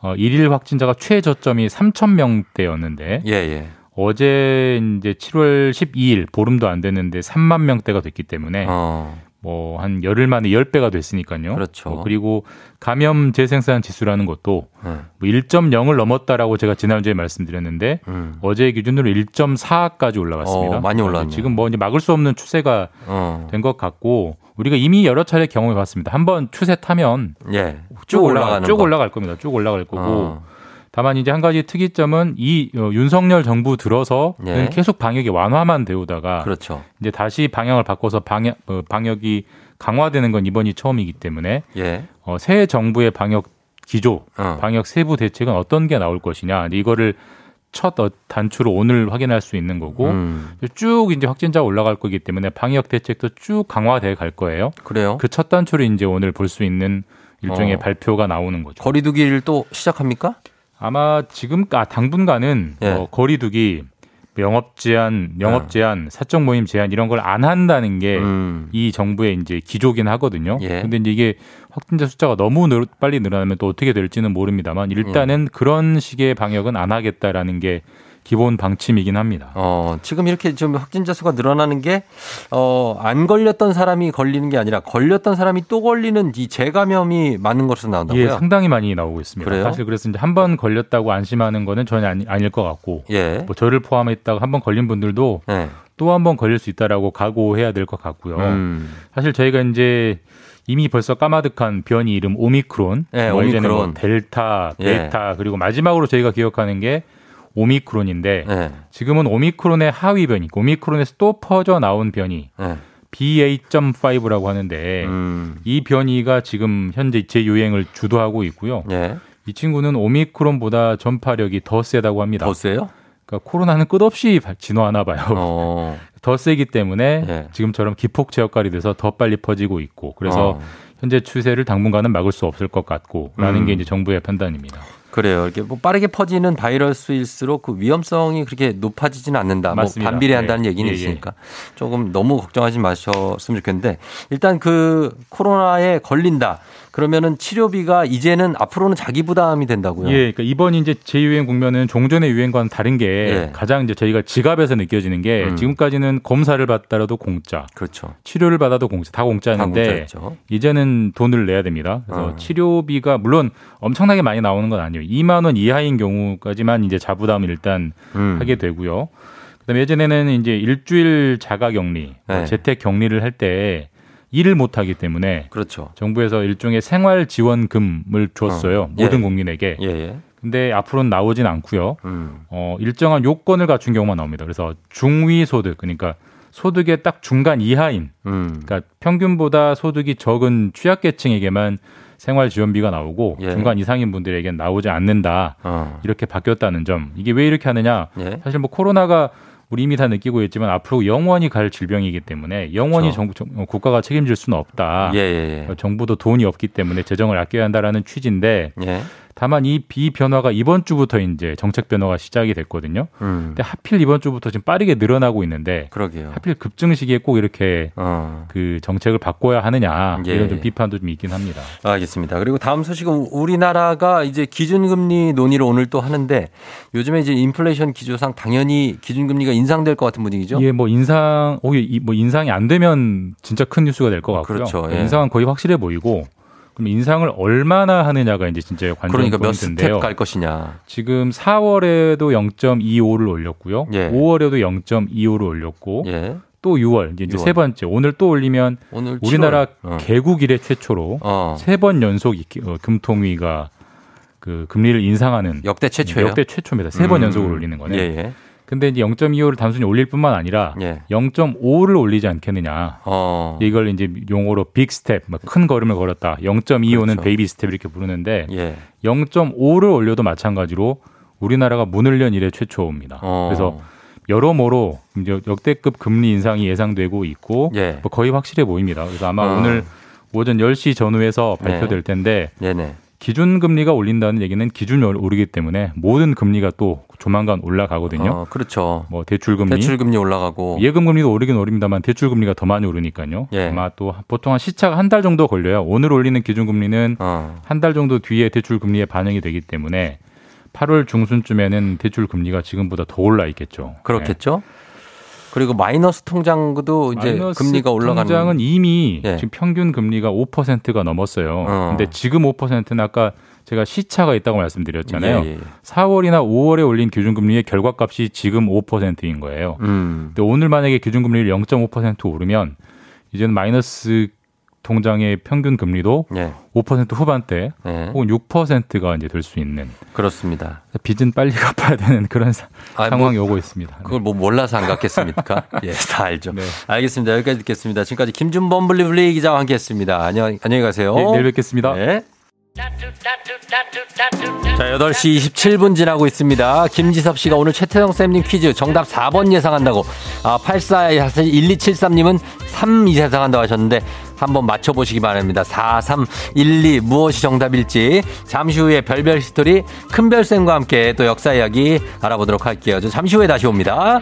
[SPEAKER 13] 어, 일일 확진자가 최저점이 3천 명대였는데
[SPEAKER 1] 예, 예.
[SPEAKER 13] 어제 이제 7월 12일 보름도 안 됐는데 3만 명대가 됐기 때문에
[SPEAKER 1] 어.
[SPEAKER 13] 뭐 한 열흘 만에 10배가 됐으니까요.
[SPEAKER 1] 그렇죠.
[SPEAKER 13] 뭐 그리고 감염 재생산 지수라는 것도
[SPEAKER 1] 네.
[SPEAKER 13] 뭐 1.0을 넘었다라고 제가 지난주에 말씀드렸는데
[SPEAKER 1] 음.
[SPEAKER 13] 어제 기준으로 1.4까지 올라갔습니다.
[SPEAKER 1] 어, 많이 올랐네요.
[SPEAKER 13] 지금 뭐 이제 막을 수 없는 추세가
[SPEAKER 1] 어.
[SPEAKER 13] 된것 같고 우리가 이미 여러 차례 경험해 봤습니다. 한번 추세 타면
[SPEAKER 1] 예.
[SPEAKER 13] 쭉 올라가
[SPEAKER 1] 올라가는
[SPEAKER 13] 쭉
[SPEAKER 1] 거.
[SPEAKER 13] 올라갈 겁니다. 쭉 올라갈 거고
[SPEAKER 1] 어.
[SPEAKER 13] 다만 이제 한 가지 특이점은 이 어, 윤석열 정부 들어서는
[SPEAKER 1] 예.
[SPEAKER 13] 계속 방역이 완화만 되오다가
[SPEAKER 1] 그렇죠.
[SPEAKER 13] 이제 다시 방향을 바꿔서 방역 어, 방역이 강화되는 건 이번이 처음이기 때문에
[SPEAKER 1] 예.
[SPEAKER 13] 어, 새 정부의 방역 기조,
[SPEAKER 1] 어.
[SPEAKER 13] 방역 세부 대책은 어떤 게 나올 것이냐 이거를 첫 어, 단추로 오늘 확인할 수 있는 거고
[SPEAKER 1] 음.
[SPEAKER 13] 쭉 이제 확진자 올라갈 거기 때문에 방역 대책도 쭉 강화돼 갈 거예요.
[SPEAKER 1] 그래요?
[SPEAKER 13] 그 첫 단추를 이제 오늘 볼 수 있는 일종의
[SPEAKER 1] 어.
[SPEAKER 13] 발표가 나오는 거죠.
[SPEAKER 1] 거리두기를 또 시작합니까?
[SPEAKER 13] 아마 지금 아 당분간은
[SPEAKER 1] 예.
[SPEAKER 13] 어, 거리두기, 영업 제한, 영업 제한, 사적 모임 제한 이런 걸 안 한다는 게
[SPEAKER 1] 음.
[SPEAKER 13] 이 정부의 이제 기조긴 하거든요.
[SPEAKER 1] 예.
[SPEAKER 13] 근데 이제 이게 확진자 숫자가 너무 늘, 빨리 늘어나면 또 어떻게 될지는 모릅니다만 일단은 그런 식의 방역은 안 하겠다라는 게 기본 방침이긴 합니다.
[SPEAKER 1] 어, 지금 이렇게 좀 확진자 수가 늘어나는 게, 어, 안 걸렸던 사람이 걸리는 게 아니라 걸렸던 사람이 또 걸리는 이 재감염이 많은 것으로 나온다고요?
[SPEAKER 13] 예, 상당히 많이 나오고 있습니다.
[SPEAKER 1] 그래요?
[SPEAKER 13] 사실 그래서 이제 한 번 걸렸다고 안심하는 거는 전혀 아니, 아닐 것 같고,
[SPEAKER 1] 예.
[SPEAKER 13] 뭐 저를 포함했다가 한 번 걸린 분들도
[SPEAKER 1] 네.
[SPEAKER 13] 또한 번 걸릴 수 있다라고 각오해야 될 것 같고요.
[SPEAKER 1] 음.
[SPEAKER 13] 사실 저희가 이제 이미 벌써 까마득한 변이 이름 오미크론,
[SPEAKER 1] 네,
[SPEAKER 13] 뭐
[SPEAKER 1] 오미크론.
[SPEAKER 13] 델타,
[SPEAKER 1] 예.
[SPEAKER 13] 베타 그리고 마지막으로 저희가 기억하는 게 오미크론인데
[SPEAKER 1] 네.
[SPEAKER 13] 지금은 오미크론의 하위 변이, 오미크론에서 또 퍼져 나온 변이
[SPEAKER 1] 네.
[SPEAKER 13] BA.5라고 하는데
[SPEAKER 1] 음.
[SPEAKER 13] 이 변이가 지금 현재 재유행을 주도하고 있고요.
[SPEAKER 1] 예.
[SPEAKER 13] 이 친구는 오미크론보다 전파력이 더 세다고 합니다.
[SPEAKER 1] 더 세요?
[SPEAKER 13] 그러니까 코로나는 끝없이 발- 진화하나 봐요.
[SPEAKER 1] 어.
[SPEAKER 13] 더 세기 때문에
[SPEAKER 1] 예.
[SPEAKER 13] 지금처럼 기폭제 역할이 돼서 더 빨리 퍼지고 있고 그래서
[SPEAKER 1] 어.
[SPEAKER 13] 현재 추세를 당분간은 막을 수 없을 것 같고라는
[SPEAKER 1] 음.
[SPEAKER 13] 게 이제 정부의 판단입니다.
[SPEAKER 1] 그래요. 이렇게 뭐 빠르게 퍼지는 바이러스일수록 그 위험성이 그렇게 높아지지는 않는다.
[SPEAKER 13] 맞습니다.
[SPEAKER 1] 뭐 반비례한다는
[SPEAKER 13] 네.
[SPEAKER 1] 얘기는
[SPEAKER 13] 예, 예.
[SPEAKER 1] 있으니까 조금 너무 걱정하지 마셨으면 좋겠는데 일단 그 코로나에 걸린다. 그러면은 치료비가 이제는 앞으로는 자기 부담이 된다고요.
[SPEAKER 13] 예, 그러니까 이번 이제 재유행 국면은 종전의 유행과는 다른 게
[SPEAKER 1] 예.
[SPEAKER 13] 가장 이제 저희가 지갑에서 느껴지는 게
[SPEAKER 1] 음.
[SPEAKER 13] 지금까지는 검사를 받더라도 공짜,
[SPEAKER 1] 그렇죠.
[SPEAKER 13] 치료를 받아도 공짜, 다 공짜였는데
[SPEAKER 1] 다.
[SPEAKER 13] 이제는 돈을 내야 됩니다. 그래서
[SPEAKER 1] 어.
[SPEAKER 13] 치료비가 물론 엄청나게 많이 나오는 건 아니에요. 2만 원 이하인 경우까지만 이제 자부담을 일단
[SPEAKER 1] 음.
[SPEAKER 13] 하게 되고요. 그다음에 예전에는 이제 일주일 자가 격리, 뭐
[SPEAKER 1] 네.
[SPEAKER 13] 재택 격리를 할때 일을 못 하기 때문에
[SPEAKER 1] 그렇죠.
[SPEAKER 13] 정부에서 일종의 생활 지원금을 줬어요.
[SPEAKER 1] 어.
[SPEAKER 13] 모든
[SPEAKER 1] 예.
[SPEAKER 13] 국민에게.
[SPEAKER 1] 예, 예.
[SPEAKER 13] 근데 앞으로는 나오진 않고요.
[SPEAKER 1] 음.
[SPEAKER 13] 어, 일정한 요건을 갖춘 경우만 나옵니다. 그래서 중위 소득, 그러니까 소득의 딱 중간 이하인,
[SPEAKER 1] 음.
[SPEAKER 13] 그러니까 평균보다 소득이 적은 취약계층에게만 생활 지원비가 나오고
[SPEAKER 1] 예.
[SPEAKER 13] 중간 이상인 분들에게는 나오지 않는다.
[SPEAKER 1] 어.
[SPEAKER 13] 이렇게 바뀌었다는 점. 이게 왜 이렇게 하느냐?
[SPEAKER 1] 예.
[SPEAKER 13] 사실 뭐 코로나가 우리 이미 다 느끼고 있지만 앞으로 영원히 갈 질병이기 때문에 영원히
[SPEAKER 1] 그렇죠.
[SPEAKER 13] 정부, 정- 어, 국가가 책임질 수는 없다.
[SPEAKER 1] 예, 예,
[SPEAKER 13] 어, 정부도 돈이 없기 때문에 재정을 아껴야 한다라는 취지인데
[SPEAKER 1] 예. 예.
[SPEAKER 13] 다만 이 비 변화가 이번 주부터 이제 정책 변화가 시작이 됐거든요.
[SPEAKER 1] 음.
[SPEAKER 13] 근데 하필 이번 주부터 지금 빠르게 늘어나고 있는데
[SPEAKER 1] 그러게요.
[SPEAKER 13] 하필 급증 시기에 꼭 이렇게
[SPEAKER 1] 어.
[SPEAKER 13] 그 정책을 바꿔야 하느냐
[SPEAKER 1] 예.
[SPEAKER 13] 이런 좀 비판도 좀 있긴 합니다.
[SPEAKER 1] 알겠습니다. 그리고 다음 소식은 우리나라가 이제 기준금리 논의를 오늘 또 하는데 요즘에 이제 인플레이션 기조상 당연히 기준금리가 인상될 것 같은 분위기죠.
[SPEAKER 13] 예, 뭐 인상, 오히려 이- 뭐 인상이 안 되면 진짜 큰 뉴스가 될 것 같고요.
[SPEAKER 1] 그렇죠. 예.
[SPEAKER 13] 인상은 거의 확실해 보이고 그럼 인상을 얼마나 하느냐가 이제 진짜 관전
[SPEAKER 1] 그러니까 몇
[SPEAKER 13] 포인트인데요.
[SPEAKER 1] 스텝 갈 것이냐.
[SPEAKER 13] 지금 4월에도 0.25를 올렸고요.
[SPEAKER 1] 예.
[SPEAKER 13] 5월에도 0.25를 올렸고
[SPEAKER 1] 예.
[SPEAKER 13] 또 6월 이제
[SPEAKER 1] 6월.
[SPEAKER 13] 세 번째 오늘 또 올리면
[SPEAKER 1] 오늘
[SPEAKER 13] 우리나라
[SPEAKER 1] 7월. 어.
[SPEAKER 13] 개국 이래 최초로
[SPEAKER 1] 어.
[SPEAKER 13] 세번 연속 이- 어, 금통위가 그 금리를 인상하는
[SPEAKER 1] 역대 최초예요.
[SPEAKER 13] 역대 최초입니다. 세번
[SPEAKER 1] 음.
[SPEAKER 13] 연속으로 올리는 거네.
[SPEAKER 1] 예, 예.
[SPEAKER 13] 근데 이제 0.25를 단순히 올릴 뿐만 아니라
[SPEAKER 1] 예.
[SPEAKER 13] 0.5를 올리지 않겠느냐.
[SPEAKER 1] 어.
[SPEAKER 13] 이걸 이제 용어로 big step, 뭐 큰 걸음을 걸었다. 0.25는
[SPEAKER 1] 그렇죠.
[SPEAKER 13] baby step 이렇게 부르는데
[SPEAKER 1] 예.
[SPEAKER 13] 0.5를 올려도 마찬가지로 우리나라가 문을 연 이래 최초입니다.
[SPEAKER 1] 어.
[SPEAKER 13] 그래서 여러모로 이제 역대급 금리 인상이 예상되고 있고
[SPEAKER 1] 예.
[SPEAKER 13] 뭐 거의 확실해 보입니다. 그래서 아마
[SPEAKER 1] 어.
[SPEAKER 13] 오늘 오전 10시 전후에서 발표될 텐데
[SPEAKER 1] 네네.
[SPEAKER 13] 기준 금리가 올린다는 얘기는 기준이 오르기 때문에 모든 금리가 또 조만간 올라가거든요.
[SPEAKER 1] 어, 그렇죠.
[SPEAKER 13] 뭐 대출 금리,
[SPEAKER 1] 대출 금리 올라가고
[SPEAKER 13] 예금 금리도 오르긴 오릅니다만 대출 금리가 더 많이 오르니까요.
[SPEAKER 1] 예.
[SPEAKER 13] 아마 또 보통 한 시차가 한 달 정도 걸려요. 오늘 올리는 기준 금리는
[SPEAKER 1] 어.
[SPEAKER 13] 한달 정도 뒤에 대출 금리에 반영이 되기 때문에 8월 중순쯤에는 대출 금리가 지금보다 더 올라 있겠죠.
[SPEAKER 1] 그렇겠죠. 그리고 마이너스 통장도 이제
[SPEAKER 13] 마이너스
[SPEAKER 1] 금리가 올라가는
[SPEAKER 13] 통장은 이미
[SPEAKER 1] 예.
[SPEAKER 13] 지금 평균 금리가 5%가 넘었어요.
[SPEAKER 1] 어.
[SPEAKER 13] 근데 지금 5%는 아까 제가 시차가 있다고 말씀드렸잖아요.
[SPEAKER 1] 예, 예.
[SPEAKER 13] 4월이나 5월에 올린 기준금리의 결과값이 지금 5%인 거예요.
[SPEAKER 1] 음.
[SPEAKER 13] 근데 오늘 만약에 기준금리를 0.5% 오르면 이제는 마이너스 통장의 평균 금리도
[SPEAKER 1] 예.
[SPEAKER 13] 5% 후반대
[SPEAKER 1] 예.
[SPEAKER 13] 혹은 6%가 이제 될 수 있는
[SPEAKER 1] 그렇습니다.
[SPEAKER 13] 빚은 빨리 갚아야 되는 그런 사-
[SPEAKER 1] 아,
[SPEAKER 13] 상황이
[SPEAKER 1] 뭐,
[SPEAKER 13] 오고 있습니다.
[SPEAKER 1] 그걸 뭐 몰라서 안 갔겠습니까? 예, 다 알죠.
[SPEAKER 13] 네.
[SPEAKER 1] 알겠습니다. 여기까지 듣겠습니다. 지금까지 김준범 블리블리 기자와 함께했습니다. 안녕, 안녕히 가세요.
[SPEAKER 13] 네, 내일 뵙겠습니다.
[SPEAKER 1] 네. 자, 8시 27분 지나고 있습니다. 김지섭 씨가 오늘 최태성 쌤님 퀴즈 정답 4번 예상한다고. 아, 841273님은 3 예상한다고 하셨는데 한번 맞춰보시기 바랍니다. 4312 무엇이 정답일지 잠시 후에 별별 히스토리 큰별쌤과 함께 또 역사 이야기 알아보도록 할게요. 저 잠시 후에 다시 옵니다.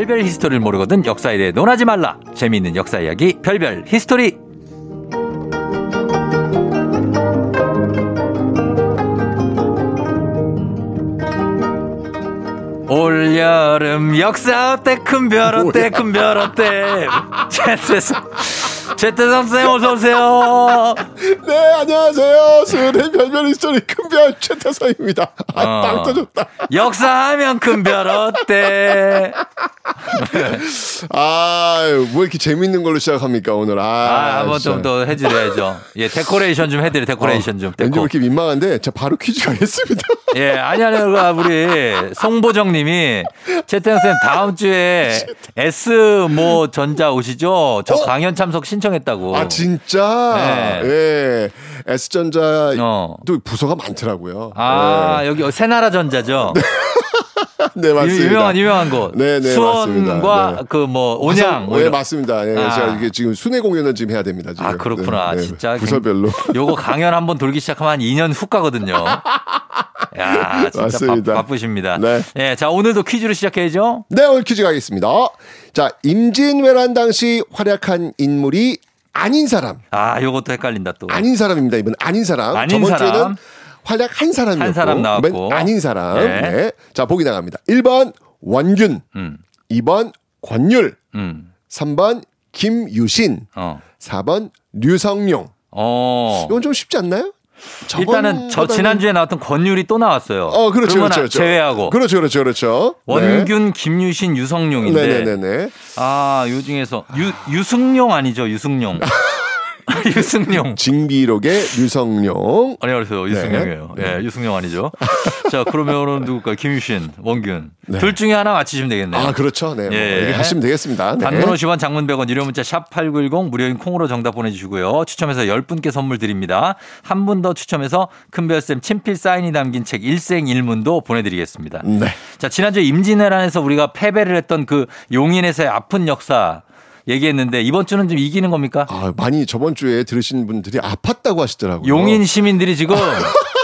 [SPEAKER 1] 별별 히스토리를 모르거든 역사에 대해 논하지 말라. 재미있는 역사 이야기 별별 히스토리. 올여름 역사 어때 큰별 어때 큰별 어때 최태성 최태성 쌤 어서 오세요.
[SPEAKER 14] 네, 안녕하세요. 수요일의 별별 히스토리 큰별 최태성입니다. 아,
[SPEAKER 1] 어.
[SPEAKER 14] 빵 터졌다.
[SPEAKER 1] 역사하면 큰별 어때?
[SPEAKER 14] 아, 뭐 이렇게 재밌는 걸로 시작합니까, 오늘. 아,
[SPEAKER 1] 아, 한번. 좀 더 해드려야죠. 예, 데코레이션 좀 해드려, 데코레이션 좀.
[SPEAKER 14] 왠지
[SPEAKER 1] 데코.
[SPEAKER 14] 왜 이렇게 민망한데, 저 바로 퀴즈 가겠습니다.
[SPEAKER 1] 예, 아니, 아니, 우리 송보정 님이 최태형쌤 다음 주에 S 모 전자 오시죠? 저 강연 참석 신청했다고.
[SPEAKER 14] 어? 아, 진짜?
[SPEAKER 1] 네.
[SPEAKER 14] 예. S전자도
[SPEAKER 1] 어.
[SPEAKER 14] 부서가 많더라고요.
[SPEAKER 1] 아, 여기 새나라 전자죠?
[SPEAKER 14] 네, 맞습니다.
[SPEAKER 1] 유- 유명한, 유명한 곳.
[SPEAKER 14] 네, 네,
[SPEAKER 1] 수원과.
[SPEAKER 14] 네.
[SPEAKER 1] 그 뭐, 온양. 뭐
[SPEAKER 14] 네,
[SPEAKER 1] 이런-
[SPEAKER 14] 맞습니다. 예,
[SPEAKER 1] 아.
[SPEAKER 14] 제가 이게 지금 순회 공연을 지금 해야 됩니다. 지금.
[SPEAKER 1] 아, 그렇구나.
[SPEAKER 14] 네, 네.
[SPEAKER 1] 진짜.
[SPEAKER 14] 부서별로.
[SPEAKER 1] 요거 강연 한번 돌기 시작하면 한 2년 후 가거든요. 야, 진짜
[SPEAKER 14] 맞습니다.
[SPEAKER 1] 바, 쁘십니다
[SPEAKER 14] 네.
[SPEAKER 1] 예, 자, 오늘도 퀴즈로 시작해야죠.
[SPEAKER 14] 네, 오늘 퀴즈 가겠습니다. 자, 임진왜란 당시 활약한 인물이 아닌 사람.
[SPEAKER 1] 아, 요것도 헷갈린다 또.
[SPEAKER 14] 아닌 사람입니다. 이번 아닌 사람.
[SPEAKER 1] 아닌
[SPEAKER 14] 저번
[SPEAKER 1] 사람.
[SPEAKER 14] 주에는 활약 한 사람이었고.
[SPEAKER 1] 한 사람 나왔고.
[SPEAKER 14] 아닌 사람.
[SPEAKER 1] 네.
[SPEAKER 14] 네. 자, 보기 나갑니다. 1번 원균.
[SPEAKER 1] 음,
[SPEAKER 14] 2번 권율.
[SPEAKER 1] 음,
[SPEAKER 14] 3번 김유신.
[SPEAKER 1] 어.
[SPEAKER 14] 4번 류성룡.
[SPEAKER 1] 어.
[SPEAKER 14] 이건 좀 쉽지 않나요?
[SPEAKER 4] 일단은 저 지난주에 나왔던 권율이 또 나왔어요.
[SPEAKER 14] 어, 그렇죠, 그렇죠, 그렇죠.
[SPEAKER 4] 제외하고.
[SPEAKER 14] 그렇죠, 그렇죠, 그렇죠.
[SPEAKER 4] 원균, 김유신, 유성룡인데.
[SPEAKER 14] 네네네네.
[SPEAKER 4] 아, 요 중에서 유, 유승룡 아니죠, 유승룡. 유승룡.
[SPEAKER 14] 징비록의 유성룡.
[SPEAKER 4] 아니, 그래서 유승룡이에요.
[SPEAKER 14] 네.
[SPEAKER 4] 예, 유승룡 아니죠. 자, 그러면은 누굴까? 김유신, 원균. 둘 중에 하나 맞히시면 되겠네요.
[SPEAKER 14] 아, 그렇죠. 네. 뭐
[SPEAKER 4] 예.
[SPEAKER 14] 이렇게 하시면 되겠습니다. 네.
[SPEAKER 4] 단문 50원 장문 100원 유료 문자 샵 8910 무료인 콩으로 정답 보내주시고요. 추첨해서 10분께 선물 드립니다. 한 분 더 추첨해서 큰별쌤 친필 사인이 담긴 책 일생일문도 보내드리겠습니다.
[SPEAKER 14] 네.
[SPEAKER 4] 자 지난주에 임진왜란에서 우리가 패배를 했던 그 용인에서의 아픈 역사 얘기했는데 이번 주는 좀 이기는 겁니까?
[SPEAKER 14] 아, 많이 저번 주에 들으신 분들이 아팠다고 하시더라고요.
[SPEAKER 4] 용인 시민들이 지금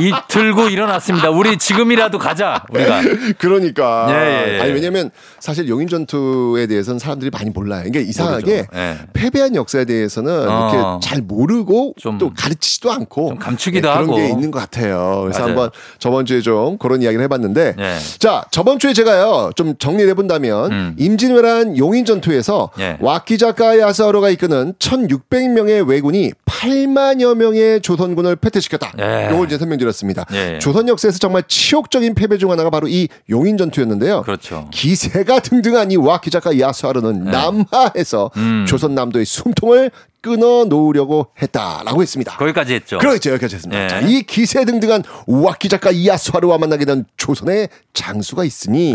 [SPEAKER 4] 이 들고 일어났습니다. 우리 지금이라도 가자. 우리가.
[SPEAKER 14] 그러니까.
[SPEAKER 4] 예, 예, 예.
[SPEAKER 14] 아니, 왜냐면 사실 용인 전투에 대해서는 사람들이 많이 몰라요. 그러니까 이상하게.
[SPEAKER 4] 예.
[SPEAKER 14] 패배한 역사에 대해서는
[SPEAKER 4] 어.
[SPEAKER 14] 이렇게 잘 모르고 또 가르치지도 않고
[SPEAKER 4] 감추기도
[SPEAKER 14] 네, 그런
[SPEAKER 4] 하고.
[SPEAKER 14] 게 있는 것 같아요. 그래서
[SPEAKER 4] 맞아요.
[SPEAKER 14] 한번 저번 주에 좀 그런 이야기를 해봤는데
[SPEAKER 4] 예.
[SPEAKER 14] 자 저번 주에 제가요 좀 정리를 해본다면
[SPEAKER 4] 음.
[SPEAKER 14] 임진왜란 용인 전투에서
[SPEAKER 4] 예.
[SPEAKER 14] 와키자카 야스하로가 이끄는 1,600명의 왜군이 8만여 명의 조선군을 패퇴시켰다.
[SPEAKER 4] 예.
[SPEAKER 14] 이걸 이제 설명드렸 습니다.
[SPEAKER 4] 예.
[SPEAKER 14] 조선 역사에서 정말 치욕적인 패배 중 하나가 바로 이 용인 전투였는데요.
[SPEAKER 4] 그렇죠.
[SPEAKER 14] 기세가 등등한 이 와키자카 야스하로는 남하에서
[SPEAKER 4] 네. 음.
[SPEAKER 14] 조선 남도의 숨통을 끊어 놓으려고 했다라고 했습니다.
[SPEAKER 4] 거기까지 했죠.
[SPEAKER 14] 그렇죠. 여기까지 했습니다.
[SPEAKER 4] 예.
[SPEAKER 14] 자, 이 기세 등등한 와키자카 이야스하루와 만나게 된 조선의 장수가 있으니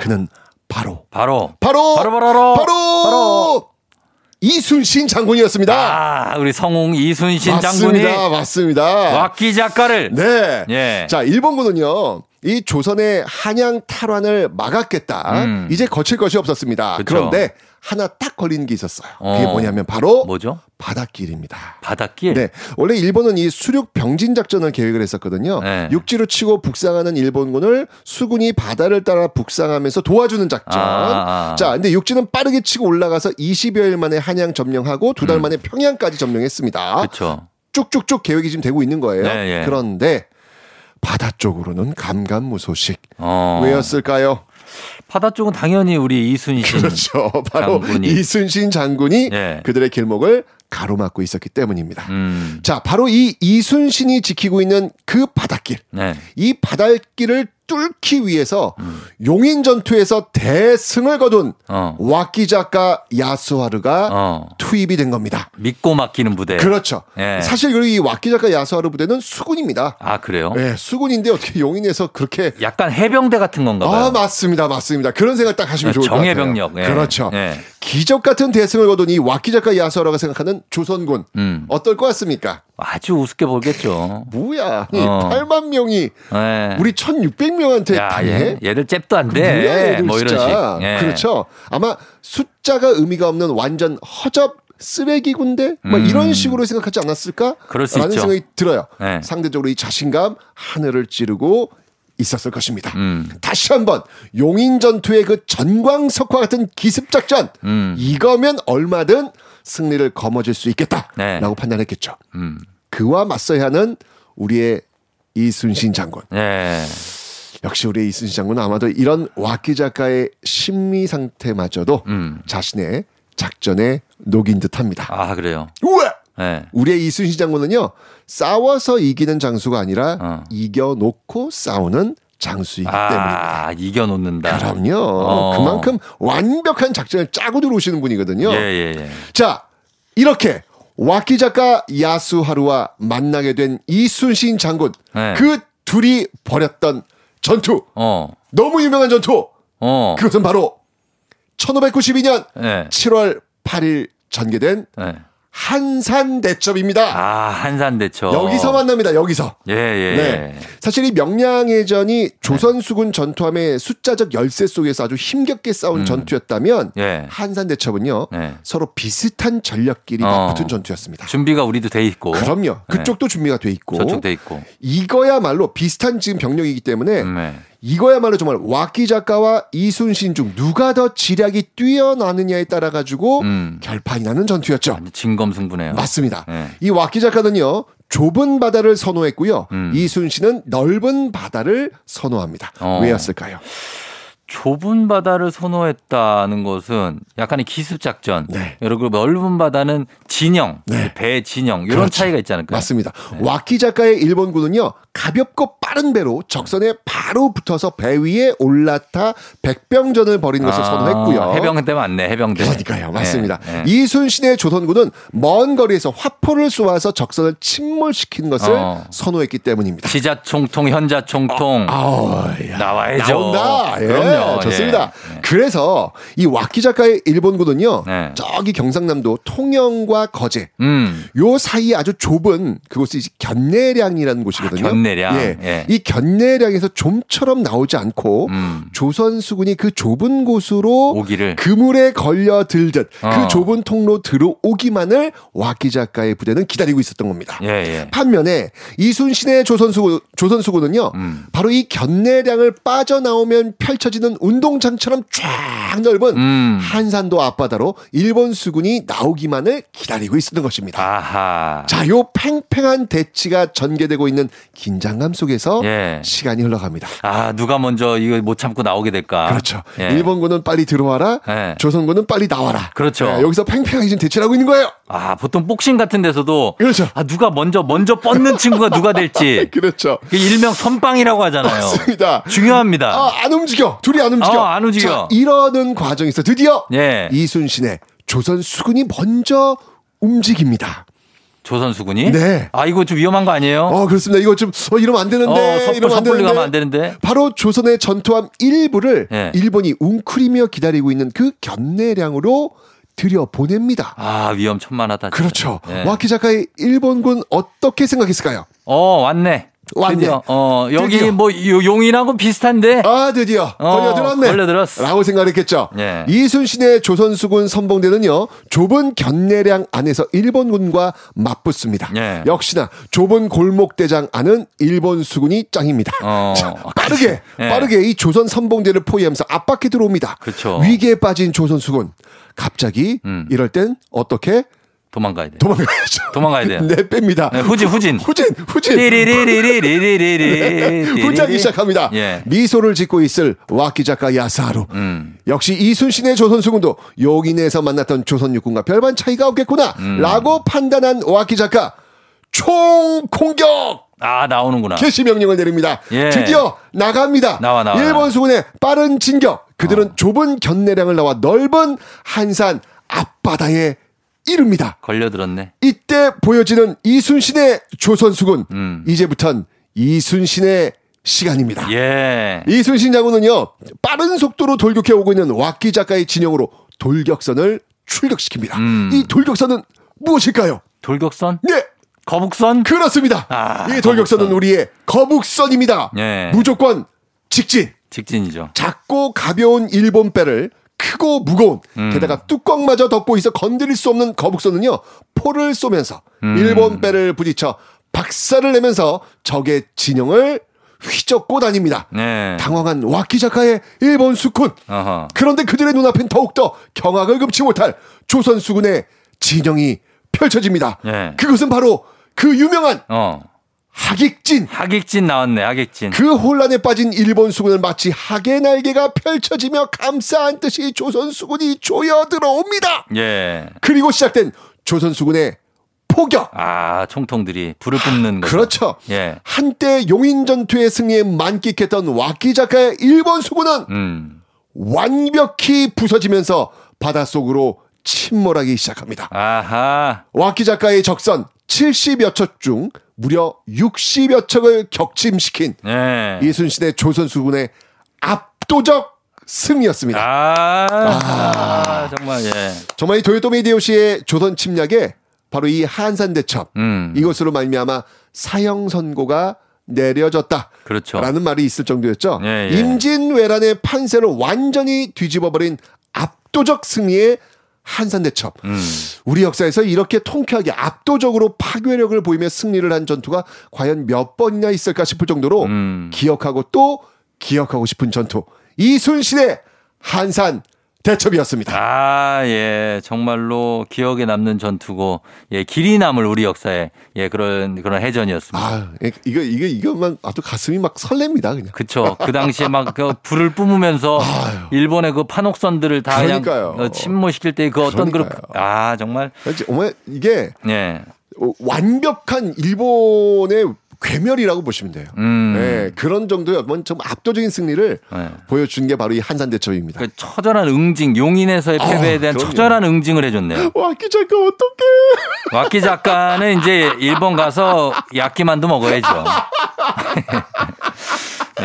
[SPEAKER 14] 그는 바로
[SPEAKER 4] 바로
[SPEAKER 14] 바로
[SPEAKER 4] 바로 바로
[SPEAKER 14] 바로, 이순신 장군이었습니다.
[SPEAKER 4] 아, 우리 성웅 이순신 장군이
[SPEAKER 14] 맞습니다. 맞습니다.
[SPEAKER 4] 왁기 작가를
[SPEAKER 14] 네.
[SPEAKER 4] 예.
[SPEAKER 14] 자, 일본군은요. 이 조선의 한양 탈환을 막았겠다.
[SPEAKER 4] 음.
[SPEAKER 14] 이제 거칠 것이 없었습니다.
[SPEAKER 4] 그쵸.
[SPEAKER 14] 그런데 하나 딱 걸리는 게 있었어요. 그게
[SPEAKER 4] 어.
[SPEAKER 14] 뭐냐면 바로
[SPEAKER 4] 뭐죠?
[SPEAKER 14] 바닷길입니다.
[SPEAKER 4] 바닷길.
[SPEAKER 14] 네. 원래 일본은 이 수륙 병진 작전을 계획을 했었거든요.
[SPEAKER 4] 네.
[SPEAKER 14] 육지로 치고 북상하는 일본군을 수군이 바다를 따라 북상하면서 도와주는 작전.
[SPEAKER 4] 아, 아.
[SPEAKER 14] 자, 근데 육지는 빠르게 치고 올라가서 20여일 만에 한양 점령하고 두 달 만에 평양까지 점령했습니다.
[SPEAKER 4] 음. 그렇죠.
[SPEAKER 14] 쭉쭉쭉 계획이 지금 되고 있는 거예요.
[SPEAKER 4] 네, 예.
[SPEAKER 14] 그런데 바다 쪽으로는 감감무소식.
[SPEAKER 4] 어.
[SPEAKER 14] 왜였을까요?
[SPEAKER 4] 바다 쪽은 당연히 우리 이순신
[SPEAKER 14] 그렇죠. 바로
[SPEAKER 4] 장군이.
[SPEAKER 14] 이순신 장군이
[SPEAKER 4] 예.
[SPEAKER 14] 그들의 길목을 가로막고 있었기 때문입니다.
[SPEAKER 4] 음.
[SPEAKER 14] 자, 바로 이 이순신이 지키고 있는 그 바닷길.
[SPEAKER 4] 네.
[SPEAKER 14] 이 바닷길을 뚫기 위해서 용인 전투에서 대승을 거둔
[SPEAKER 4] 음. 어.
[SPEAKER 14] 와키자카 야스하르가
[SPEAKER 4] 어.
[SPEAKER 14] 투입이 된 겁니다.
[SPEAKER 4] 믿고 맡기는 부대.
[SPEAKER 14] 그렇죠.
[SPEAKER 4] 예.
[SPEAKER 14] 사실 이 와키자카 야스하르 부대는 수군입니다.
[SPEAKER 4] 아, 그래요?
[SPEAKER 14] 네, 수군인데 어떻게 용인에서 그렇게
[SPEAKER 4] 약간 해병대 같은 건가 봐요.
[SPEAKER 14] 아 맞습니다, 맞습니다. 그런 생각 딱 하시면
[SPEAKER 4] 네,
[SPEAKER 14] 좋을 것 같아요.
[SPEAKER 4] 정예병력. 예.
[SPEAKER 14] 그렇죠.
[SPEAKER 4] 예.
[SPEAKER 14] 기적 같은 대승을 거둔 이 와키자카 야스하르가 생각하는 조선군
[SPEAKER 4] 음.
[SPEAKER 14] 어떨 것 같습니까?
[SPEAKER 4] 아주 우습게 보겠죠.
[SPEAKER 14] 뭐야? 이
[SPEAKER 4] 어.
[SPEAKER 14] 8만 명이
[SPEAKER 4] 예.
[SPEAKER 14] 우리 1,600명한테
[SPEAKER 4] 야,
[SPEAKER 14] 당해?
[SPEAKER 4] 얘, 얘들 잽도 안
[SPEAKER 14] 뭐야,
[SPEAKER 4] 돼.
[SPEAKER 14] 얘들
[SPEAKER 4] 뭐 이런 식.
[SPEAKER 14] 진짜.
[SPEAKER 4] 예.
[SPEAKER 14] 그렇죠. 아마 숫자가 의미가 없는 완전 허접 쓰레기 군대? 뭐
[SPEAKER 4] 음.
[SPEAKER 14] 이런 식으로 생각하지 않았을까? 라는
[SPEAKER 4] 있죠.
[SPEAKER 14] 생각이 들어요.
[SPEAKER 4] 네.
[SPEAKER 14] 상대적으로 이 자신감 하늘을 찌르고 있었을 것입니다.
[SPEAKER 4] 음.
[SPEAKER 14] 다시 한번 용인 전투의 그 전광석화 같은 기습 작전
[SPEAKER 4] 음.
[SPEAKER 14] 이거면 얼마든 승리를 거머쥘 수 있겠다라고
[SPEAKER 4] 네.
[SPEAKER 14] 판단했겠죠.
[SPEAKER 4] 음.
[SPEAKER 14] 그와 맞서야 하는 우리의 이순신 장군.
[SPEAKER 4] 예.
[SPEAKER 14] 역시 우리 이순신 장군은 아마도 이런 와키 작가의 심리 상태마저도
[SPEAKER 4] 음.
[SPEAKER 14] 자신의 작전에 녹인 듯합니다.
[SPEAKER 4] 아, 그래요.
[SPEAKER 14] 우와!
[SPEAKER 4] 예.
[SPEAKER 14] 우리의 이순신 장군은요 싸워서 이기는 장수가 아니라
[SPEAKER 4] 어.
[SPEAKER 14] 이겨놓고 싸우는 장수이기 때문입니다.
[SPEAKER 4] 아, 이겨놓는다.
[SPEAKER 14] 그럼요.
[SPEAKER 4] 어.
[SPEAKER 14] 그만큼 완벽한 작전을 짜고 들어오시는 분이거든요.
[SPEAKER 4] 예, 예, 예.
[SPEAKER 14] 자, 이렇게 와키 작가 야수하루와 만나게 된 이순신 장군.
[SPEAKER 4] 네.
[SPEAKER 14] 그 둘이 벌였던 전투.
[SPEAKER 4] 어.
[SPEAKER 14] 너무 유명한 전투.
[SPEAKER 4] 어.
[SPEAKER 14] 그것은 바로 1592년
[SPEAKER 4] 예.
[SPEAKER 14] 7월 8일 전개된
[SPEAKER 4] 예.
[SPEAKER 14] 한산대첩입니다.
[SPEAKER 4] 아, 한산대첩.
[SPEAKER 14] 여기서 만납니다. 여기서.
[SPEAKER 4] 예, 예.
[SPEAKER 14] 네. 사실 이 명량해전이 조선 수군 전투함의 숫자적 열세 속에서 아주 힘겹게 싸운
[SPEAKER 4] 음.
[SPEAKER 14] 전투였다면
[SPEAKER 4] 예.
[SPEAKER 14] 한산대첩은요
[SPEAKER 4] 네.
[SPEAKER 14] 서로 비슷한 전력끼리
[SPEAKER 4] 어.
[SPEAKER 14] 맞붙은 전투였습니다.
[SPEAKER 4] 준비가 우리도 돼 있고.
[SPEAKER 14] 그럼요. 그쪽도 준비가 돼 있고
[SPEAKER 4] 저쪽 돼 있고.
[SPEAKER 14] 이거야말로 비슷한 지금 병력이기 때문에
[SPEAKER 4] 네.
[SPEAKER 14] 이거야말로 정말 와키 작가와 이순신 중 누가 더 지략이 뛰어나느냐에 따라 가지고
[SPEAKER 4] 음.
[SPEAKER 14] 결판이 나는 전투였죠.
[SPEAKER 4] 진검승부네요.
[SPEAKER 14] 맞습니다.
[SPEAKER 4] 네.
[SPEAKER 14] 이 와키 작가는요 좁은 바다를 선호했고요.
[SPEAKER 4] 음.
[SPEAKER 14] 이순신은 넓은 바다를 선호합니다.
[SPEAKER 4] 어.
[SPEAKER 14] 왜였을까요?
[SPEAKER 4] 좁은 바다를 선호했다는 것은 약간의 기습 작전.
[SPEAKER 14] 네.
[SPEAKER 4] 그리고 넓은 바다는 진영, 배 진영 이런
[SPEAKER 14] 그렇죠.
[SPEAKER 4] 차이가 있지 않을까요?
[SPEAKER 14] 맞습니다. 와키 작가의 일본군은요 가볍고 빠른 배로 적선에 바로 붙어서 배 위에 올라타 백병전을 벌이는 것을
[SPEAKER 4] 아,
[SPEAKER 14] 선호했고요.
[SPEAKER 4] 해병대 맞네, 해병대.
[SPEAKER 14] 그러니까요, 맞습니다.
[SPEAKER 4] 네, 네.
[SPEAKER 14] 이순신의 조선군은 먼 거리에서 화포를 쏘아서 적선을 침몰시키는 것을
[SPEAKER 4] 어.
[SPEAKER 14] 선호했기 때문입니다.
[SPEAKER 4] 지자총통, 현자총통 나와야죠.
[SPEAKER 14] 나온다. 예,
[SPEAKER 4] 그럼요.
[SPEAKER 14] 좋습니다.
[SPEAKER 4] 예.
[SPEAKER 14] 그래서 이 와키 작가의 일본군은요,
[SPEAKER 4] 네.
[SPEAKER 14] 저기 경상남도 통영과 거제,
[SPEAKER 4] 음.
[SPEAKER 14] 요 사이에 아주 좁은 그곳이 견내량이라는 곳이거든요.
[SPEAKER 4] 아, 견내량.
[SPEAKER 14] 예.
[SPEAKER 4] 예.
[SPEAKER 14] 이 견내량에서 좀처럼 나오지 않고 조선 수군이 그 좁은 곳으로
[SPEAKER 4] 음. 오기를.
[SPEAKER 14] 그물에 걸려 들듯
[SPEAKER 4] 어.
[SPEAKER 14] 그 좁은 통로 들어오기만을 와키 작가의 부대는 기다리고 있었던 겁니다.
[SPEAKER 4] 예, 예.
[SPEAKER 14] 반면에 이순신의 조선 수군, 조선 수군은요,
[SPEAKER 4] 음.
[SPEAKER 14] 바로 이 견내량을 빠져나오면 펼쳐지는 운동장처럼 쫙 넓은
[SPEAKER 4] 음.
[SPEAKER 14] 한산도 앞바다로 일본 수군이 나오기만을 기다리고 있었던 것입니다.
[SPEAKER 4] 아하.
[SPEAKER 14] 자, 요 팽팽한 대치가 전개되고 있는 긴장감 속에서
[SPEAKER 4] 예.
[SPEAKER 14] 시간이 흘러갑니다.
[SPEAKER 4] 아, 누가 먼저 이거 못 참고 나오게 될까?
[SPEAKER 14] 그렇죠.
[SPEAKER 4] 예.
[SPEAKER 14] 일본군은 빨리 들어와라.
[SPEAKER 4] 예.
[SPEAKER 14] 조선군은 빨리 나와라.
[SPEAKER 4] 그렇죠.
[SPEAKER 14] 예, 여기서 팽팽하게 지금 대치를 하고 있는 거예요.
[SPEAKER 4] 아, 보통 복싱 같은 데서도
[SPEAKER 14] 그렇죠.
[SPEAKER 4] 아, 누가 먼저 먼저 뻗는 친구가 누가 될지.
[SPEAKER 14] 그렇죠.
[SPEAKER 4] 그 일명 선빵이라고 하잖아요.
[SPEAKER 14] 맞습니다.
[SPEAKER 4] 중요합니다.
[SPEAKER 14] 아, 안 움직여. 둘이 안 움직여.
[SPEAKER 4] 어, 안 움직여.
[SPEAKER 14] 자, 이러는 과정에서 드디어
[SPEAKER 4] 예.
[SPEAKER 14] 이순신의 조선 수군이 먼저 움직입니다.
[SPEAKER 4] 조선 수군이?
[SPEAKER 14] 네.
[SPEAKER 4] 아, 이거 좀 위험한 거 아니에요?
[SPEAKER 14] 어, 그렇습니다. 이거 좀, 어, 이러면 안 되는데.
[SPEAKER 4] 어, 섣불,
[SPEAKER 14] 이러면 안 되는데.
[SPEAKER 4] 안 되는데.
[SPEAKER 14] 바로 조선의 전투함 일부를
[SPEAKER 4] 예.
[SPEAKER 14] 일본이 웅크리며 기다리고 있는 그 견내량으로 들여 보냅니다.
[SPEAKER 4] 아, 위험천만하다. 진짜.
[SPEAKER 14] 그렇죠.
[SPEAKER 4] 예.
[SPEAKER 14] 와키 작가의 일본군 어떻게 생각했을까요?
[SPEAKER 4] 어, 왔네.
[SPEAKER 14] 왔네.
[SPEAKER 4] 드디어. 어, 여기
[SPEAKER 14] 드디어.
[SPEAKER 4] 뭐 요- 용인하고 비슷한데.
[SPEAKER 14] 아, 드디어
[SPEAKER 4] 어,
[SPEAKER 14] 걸려들었네.
[SPEAKER 4] 걸려들었어.
[SPEAKER 14] 라고 생각했겠죠.
[SPEAKER 4] 예.
[SPEAKER 14] 이순신의 조선수군 선봉대는요, 좁은 견내량 안에서 일본군과 맞붙습니다.
[SPEAKER 4] 예.
[SPEAKER 14] 역시나 좁은 골목대장 안은 일본 수군이 짱입니다.
[SPEAKER 4] 어.
[SPEAKER 14] 자, 빠르게,
[SPEAKER 4] 예.
[SPEAKER 14] 빠르게 이 조선 선봉대를 포위하면서 압박해 들어옵니다.
[SPEAKER 4] 그렇죠.
[SPEAKER 14] 위기에 빠진 조선 수군. 갑자기
[SPEAKER 4] 음.
[SPEAKER 14] 이럴 땐 어떻게
[SPEAKER 4] 도망가야 돼.
[SPEAKER 14] 도망가야죠.
[SPEAKER 4] 도망가야 돼요.
[SPEAKER 14] 네, 뺍니다.
[SPEAKER 4] 네, 후진, 후진.
[SPEAKER 14] 후진, 후진.
[SPEAKER 4] 띠리리리리리리리리.
[SPEAKER 14] 후자기 시작합니다.
[SPEAKER 4] 예.
[SPEAKER 14] 미소를 짓고 있을 와키 작가 야스하루.
[SPEAKER 4] 음.
[SPEAKER 14] 역시 이순신의 조선수군도 용인에서 만났던 조선 육군과 별반 차이가 없겠구나.
[SPEAKER 4] 음.
[SPEAKER 14] 라고 판단한 와키 작가. 총 공격!
[SPEAKER 4] 아, 나오는구나.
[SPEAKER 14] 개시 명령을 내립니다.
[SPEAKER 4] 예.
[SPEAKER 14] 드디어 나갑니다.
[SPEAKER 4] 나와, 나와.
[SPEAKER 14] 일본 수군의 빠른 진격. 그들은
[SPEAKER 4] 어.
[SPEAKER 14] 좁은 견내량을 나와 넓은 한산 앞바다에 이릅니다.
[SPEAKER 4] 걸려들었네.
[SPEAKER 14] 이때 보여지는 이순신의 조선수군.
[SPEAKER 4] 음.
[SPEAKER 14] 이제부턴 이순신의 시간입니다.
[SPEAKER 4] 예.
[SPEAKER 14] 이순신 장군은요, 빠른 속도로 돌격해 오고 있는 왁기 작가의 진영으로 돌격선을 출격시킵니다.
[SPEAKER 4] 음.
[SPEAKER 14] 이 돌격선은 무엇일까요?
[SPEAKER 4] 돌격선?
[SPEAKER 14] 네!
[SPEAKER 4] 거북선?
[SPEAKER 14] 그렇습니다.
[SPEAKER 4] 아,
[SPEAKER 14] 이 돌격선은
[SPEAKER 4] 거북선.
[SPEAKER 14] 우리의 거북선입니다.
[SPEAKER 4] 예.
[SPEAKER 14] 무조건 직진.
[SPEAKER 4] 직진이죠.
[SPEAKER 14] 작고 가벼운 일본 배를 크고 무거운
[SPEAKER 4] 음.
[SPEAKER 14] 게다가 뚜껑마저 덮고 있어 건드릴 수 없는 거북선은요 포를 쏘면서
[SPEAKER 4] 음.
[SPEAKER 14] 일본 배를 부딪혀 박살을 내면서 적의 진영을 휘젓고 다닙니다.
[SPEAKER 4] 네.
[SPEAKER 14] 당황한 와키자카의 일본 수군.
[SPEAKER 4] 어허.
[SPEAKER 14] 그런데 그들의 눈앞엔 더욱더 경악을 금치 못할 조선 수군의 진영이 펼쳐집니다.
[SPEAKER 4] 예.
[SPEAKER 14] 그것은 바로 그 유명한
[SPEAKER 4] 어.
[SPEAKER 14] 하객진.
[SPEAKER 4] 하객진 나왔네, 하객진.
[SPEAKER 14] 그 혼란에 빠진 일본 수군을 마치 하계 날개가 펼쳐지며 감싸 안듯이 조선 수군이 조여 들어옵니다.
[SPEAKER 4] 예.
[SPEAKER 14] 그리고 시작된 조선 수군의 포격.
[SPEAKER 4] 아, 총통들이 불을 뿜는 거.
[SPEAKER 14] 그렇죠.
[SPEAKER 4] 예.
[SPEAKER 14] 한때 용인 전투의 승리에 만끽했던 와키자카의 일본 수군은
[SPEAKER 4] 음.
[SPEAKER 14] 완벽히 부서지면서 바닷속으로 침몰하기 시작합니다.
[SPEAKER 4] 아하.
[SPEAKER 14] 와키자카의 적선 70여 척 중 무려 60여 척을 격침시킨
[SPEAKER 4] 예.
[SPEAKER 14] 이순신의 조선 수군의 압도적 승리였습니다.
[SPEAKER 4] 아, 아, 정말, 예.
[SPEAKER 14] 정말 이 도요토미 히데요시의 조선 침략에 바로 이 한산 대첩
[SPEAKER 4] 음.
[SPEAKER 14] 이것으로 말미암아 사형 선고가 내려졌다.
[SPEAKER 4] 그렇죠.
[SPEAKER 14] 라는 말이 있을 정도였죠.
[SPEAKER 4] 예, 예.
[SPEAKER 14] 임진왜란의 판세를 완전히 뒤집어버린 압도적 승리의 한산대첩.
[SPEAKER 4] 음.
[SPEAKER 14] 우리 역사에서 이렇게 통쾌하게 압도적으로 파괴력을 보이며 승리를 한 전투가 과연 몇 번이나 있을까 싶을 정도로
[SPEAKER 4] 음.
[SPEAKER 14] 기억하고 또 기억하고 싶은 전투. 이순신의 한산 대첩이었습니다.
[SPEAKER 1] 아, 예. 정말로 기억에 남는 전투고, 예, 길이 남을 우리 역사에, 예, 그런, 그런 해전이었습니다.
[SPEAKER 14] 아, 예, 이거, 이거, 이것만 아주 가슴이 막 설렙니다, 그냥.
[SPEAKER 1] 그쵸. 그 당시에 막 그 불을 뿜으면서 일본의 그 판옥선들을 다
[SPEAKER 14] 그러니까요.
[SPEAKER 1] 그냥 어, 침몰시킬 때 그 어떤 그, 아, 정말.
[SPEAKER 14] 정말 이게
[SPEAKER 1] 예.
[SPEAKER 14] 어, 완벽한 일본의 괴멸이라고 보시면 돼요.
[SPEAKER 1] 음.
[SPEAKER 14] 네, 그런 정도의 어떤 좀 압도적인 승리를
[SPEAKER 1] 네.
[SPEAKER 14] 보여준 게 바로 이 한산 대첩입니다.
[SPEAKER 1] 그 처절한 응징, 용인에서의
[SPEAKER 14] 아,
[SPEAKER 1] 패배에 대한
[SPEAKER 14] 그럼요.
[SPEAKER 1] 처절한 응징을 해줬네요.
[SPEAKER 14] 와키 작가 어떡해?
[SPEAKER 1] 와키 작가는 이제 일본 가서 야끼만두 먹어야죠.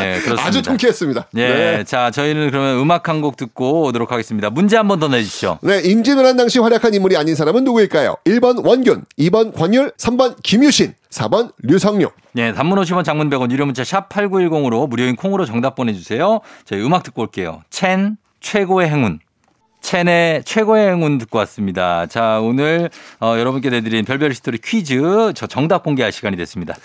[SPEAKER 1] 네, 그렇습니다.
[SPEAKER 14] 아주 통쾌했습니다.
[SPEAKER 1] 예,
[SPEAKER 14] 네.
[SPEAKER 1] 자, 저희는 그러면 음악 한 곡 듣고 오도록 하겠습니다. 문제 한 번 더 내주시죠.
[SPEAKER 14] 네, 임진왜란 당시 활약한 인물이 아닌 사람은 누구일까요? 1번 원균, 2번 권율, 3번 김유신, 4번 류성룡.
[SPEAKER 1] 네, 단문 50원 장문 100원 유료 문자 샵 8910으로 무료인 콩으로 정답 보내 주세요. 저희 음악 듣고 올게요. 첸 최고의 행운. 첸의 최고의 행운 듣고 왔습니다. 자, 오늘 어, 여러분께 내드린 별별 히스토리 퀴즈 저 정답 공개할 시간이 됐습니다.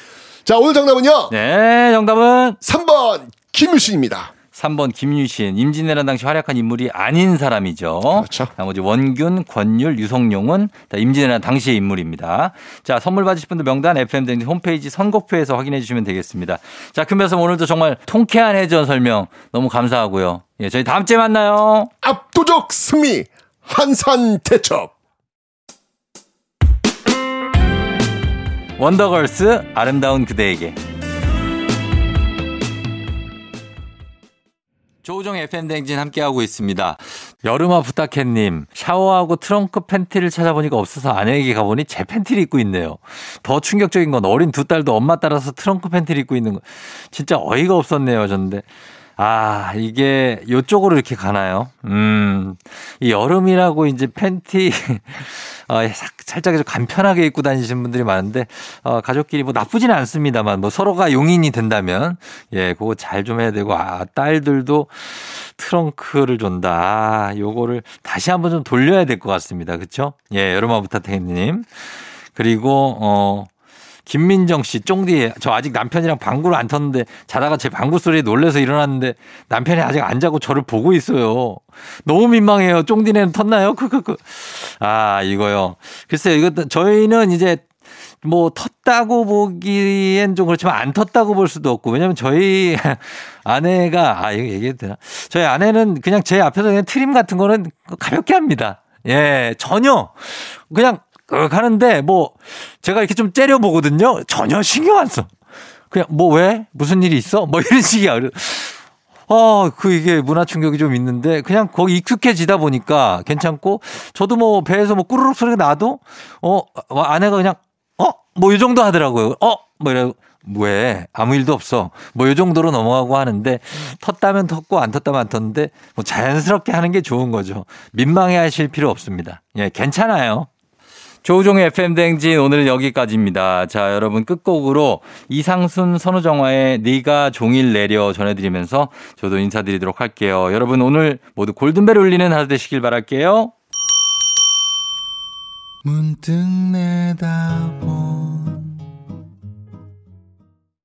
[SPEAKER 14] 자, 오늘 정답은요?
[SPEAKER 1] 네, 정답은
[SPEAKER 14] 3번 김유신입니다.
[SPEAKER 1] 3번 김유신. 임진왜란 당시 활약한 인물이 아닌 사람이죠.
[SPEAKER 14] 그렇죠.
[SPEAKER 1] 나머지 원균, 권율, 유성룡은 다 임진왜란 당시의 인물입니다. 자, 선물 받으실 분들 명단 FM 대행진 홈페이지 선곡표에서 확인해 주시면 되겠습니다. 자, 금배서 오늘도 정말 통쾌한 해전 설명 너무 감사하고요. 예, 저희 다음 주에 만나요.
[SPEAKER 14] 압도적 승리 한산 대첩.
[SPEAKER 1] 원더걸스 아름다운 그대에게. 조우종 FM 댕진 함께하고 있습니다. 여름아 부탁해님, 샤워하고 트렁크 팬티를 찾아보니까 없어서 아내에게 가보니 제 팬티를 입고 있네요. 더 충격적인 건 어린 두 딸도 엄마 따라서 트렁크 팬티를 입고 있는 거. 진짜 어이가 없었네요, 저는데. 아, 이게 요쪽으로 이렇게 가나요? 음, 이 여름이라고 이제 팬티, 어, 사- 살짝 좀 간편하게 입고 다니시는 분들이 많은데, 어, 가족끼리 뭐 나쁘지는 않습니다만, 뭐 서로가 용인이 된다면, 예, 그거 잘 좀 해야 되고, 아, 딸들도 트렁크를 준다. 아, 요거를 다시 한번 좀 돌려야 될 것 같습니다. 그쵸? 예, 여름아부터 태님. 그리고, 어, 김민정 씨, 쫑디, 저 아직 남편이랑 방구를 안 텄는데 자다가 제 방구 소리에 놀래서 일어났는데 남편이 아직 안 자고 저를 보고 있어요. 너무 민망해요. 쫑디네는 텄나요? 크크크. 아, 이거요. 글쎄요, 이것도 저희는 이제 뭐 텄다고 보기엔 좀 그렇지만 안 텄다고 볼 수도 없고 왜냐면 저희 아내가 아 이거 얘기해도 되나? 저희 아내는 그냥 제 앞에서 그냥 트림 같은 거는 가볍게 합니다. 예, 전혀 그냥 끄 하는데 뭐 제가 이렇게 좀 째려 보거든요. 전혀 신경 안 써. 그냥 뭐 왜? 무슨 일이 있어? 뭐 이런 식이야. 어, 그 이게 문화 충격이 좀 있는데 그냥 거기 익숙해지다 보니까 괜찮고 저도 뭐 배에서 뭐 꾸르륵 소리가 나도 어, 아내가 그냥 어, 뭐 이 정도 하더라고요. 어, 뭐 이래 왜 아무 일도 없어. 뭐 이 정도로 넘어가고 하는데 텄다면 텄고 안 텄다면 안 텄는데 뭐 자연스럽게 하는 게 좋은 거죠. 민망해 하실 필요 없습니다. 예, 괜찮아요. 조우종의 FM 댕진 오늘은 여기까지입니다. 자, 여러분 끝곡으로 이상순 선우정화의 네가 종일 내려 전해드리면서 저도 인사드리도록 할게요. 여러분 오늘 모두 골든벨 울리는 하루 되시길 바랄게요.
[SPEAKER 7] 문득 내다본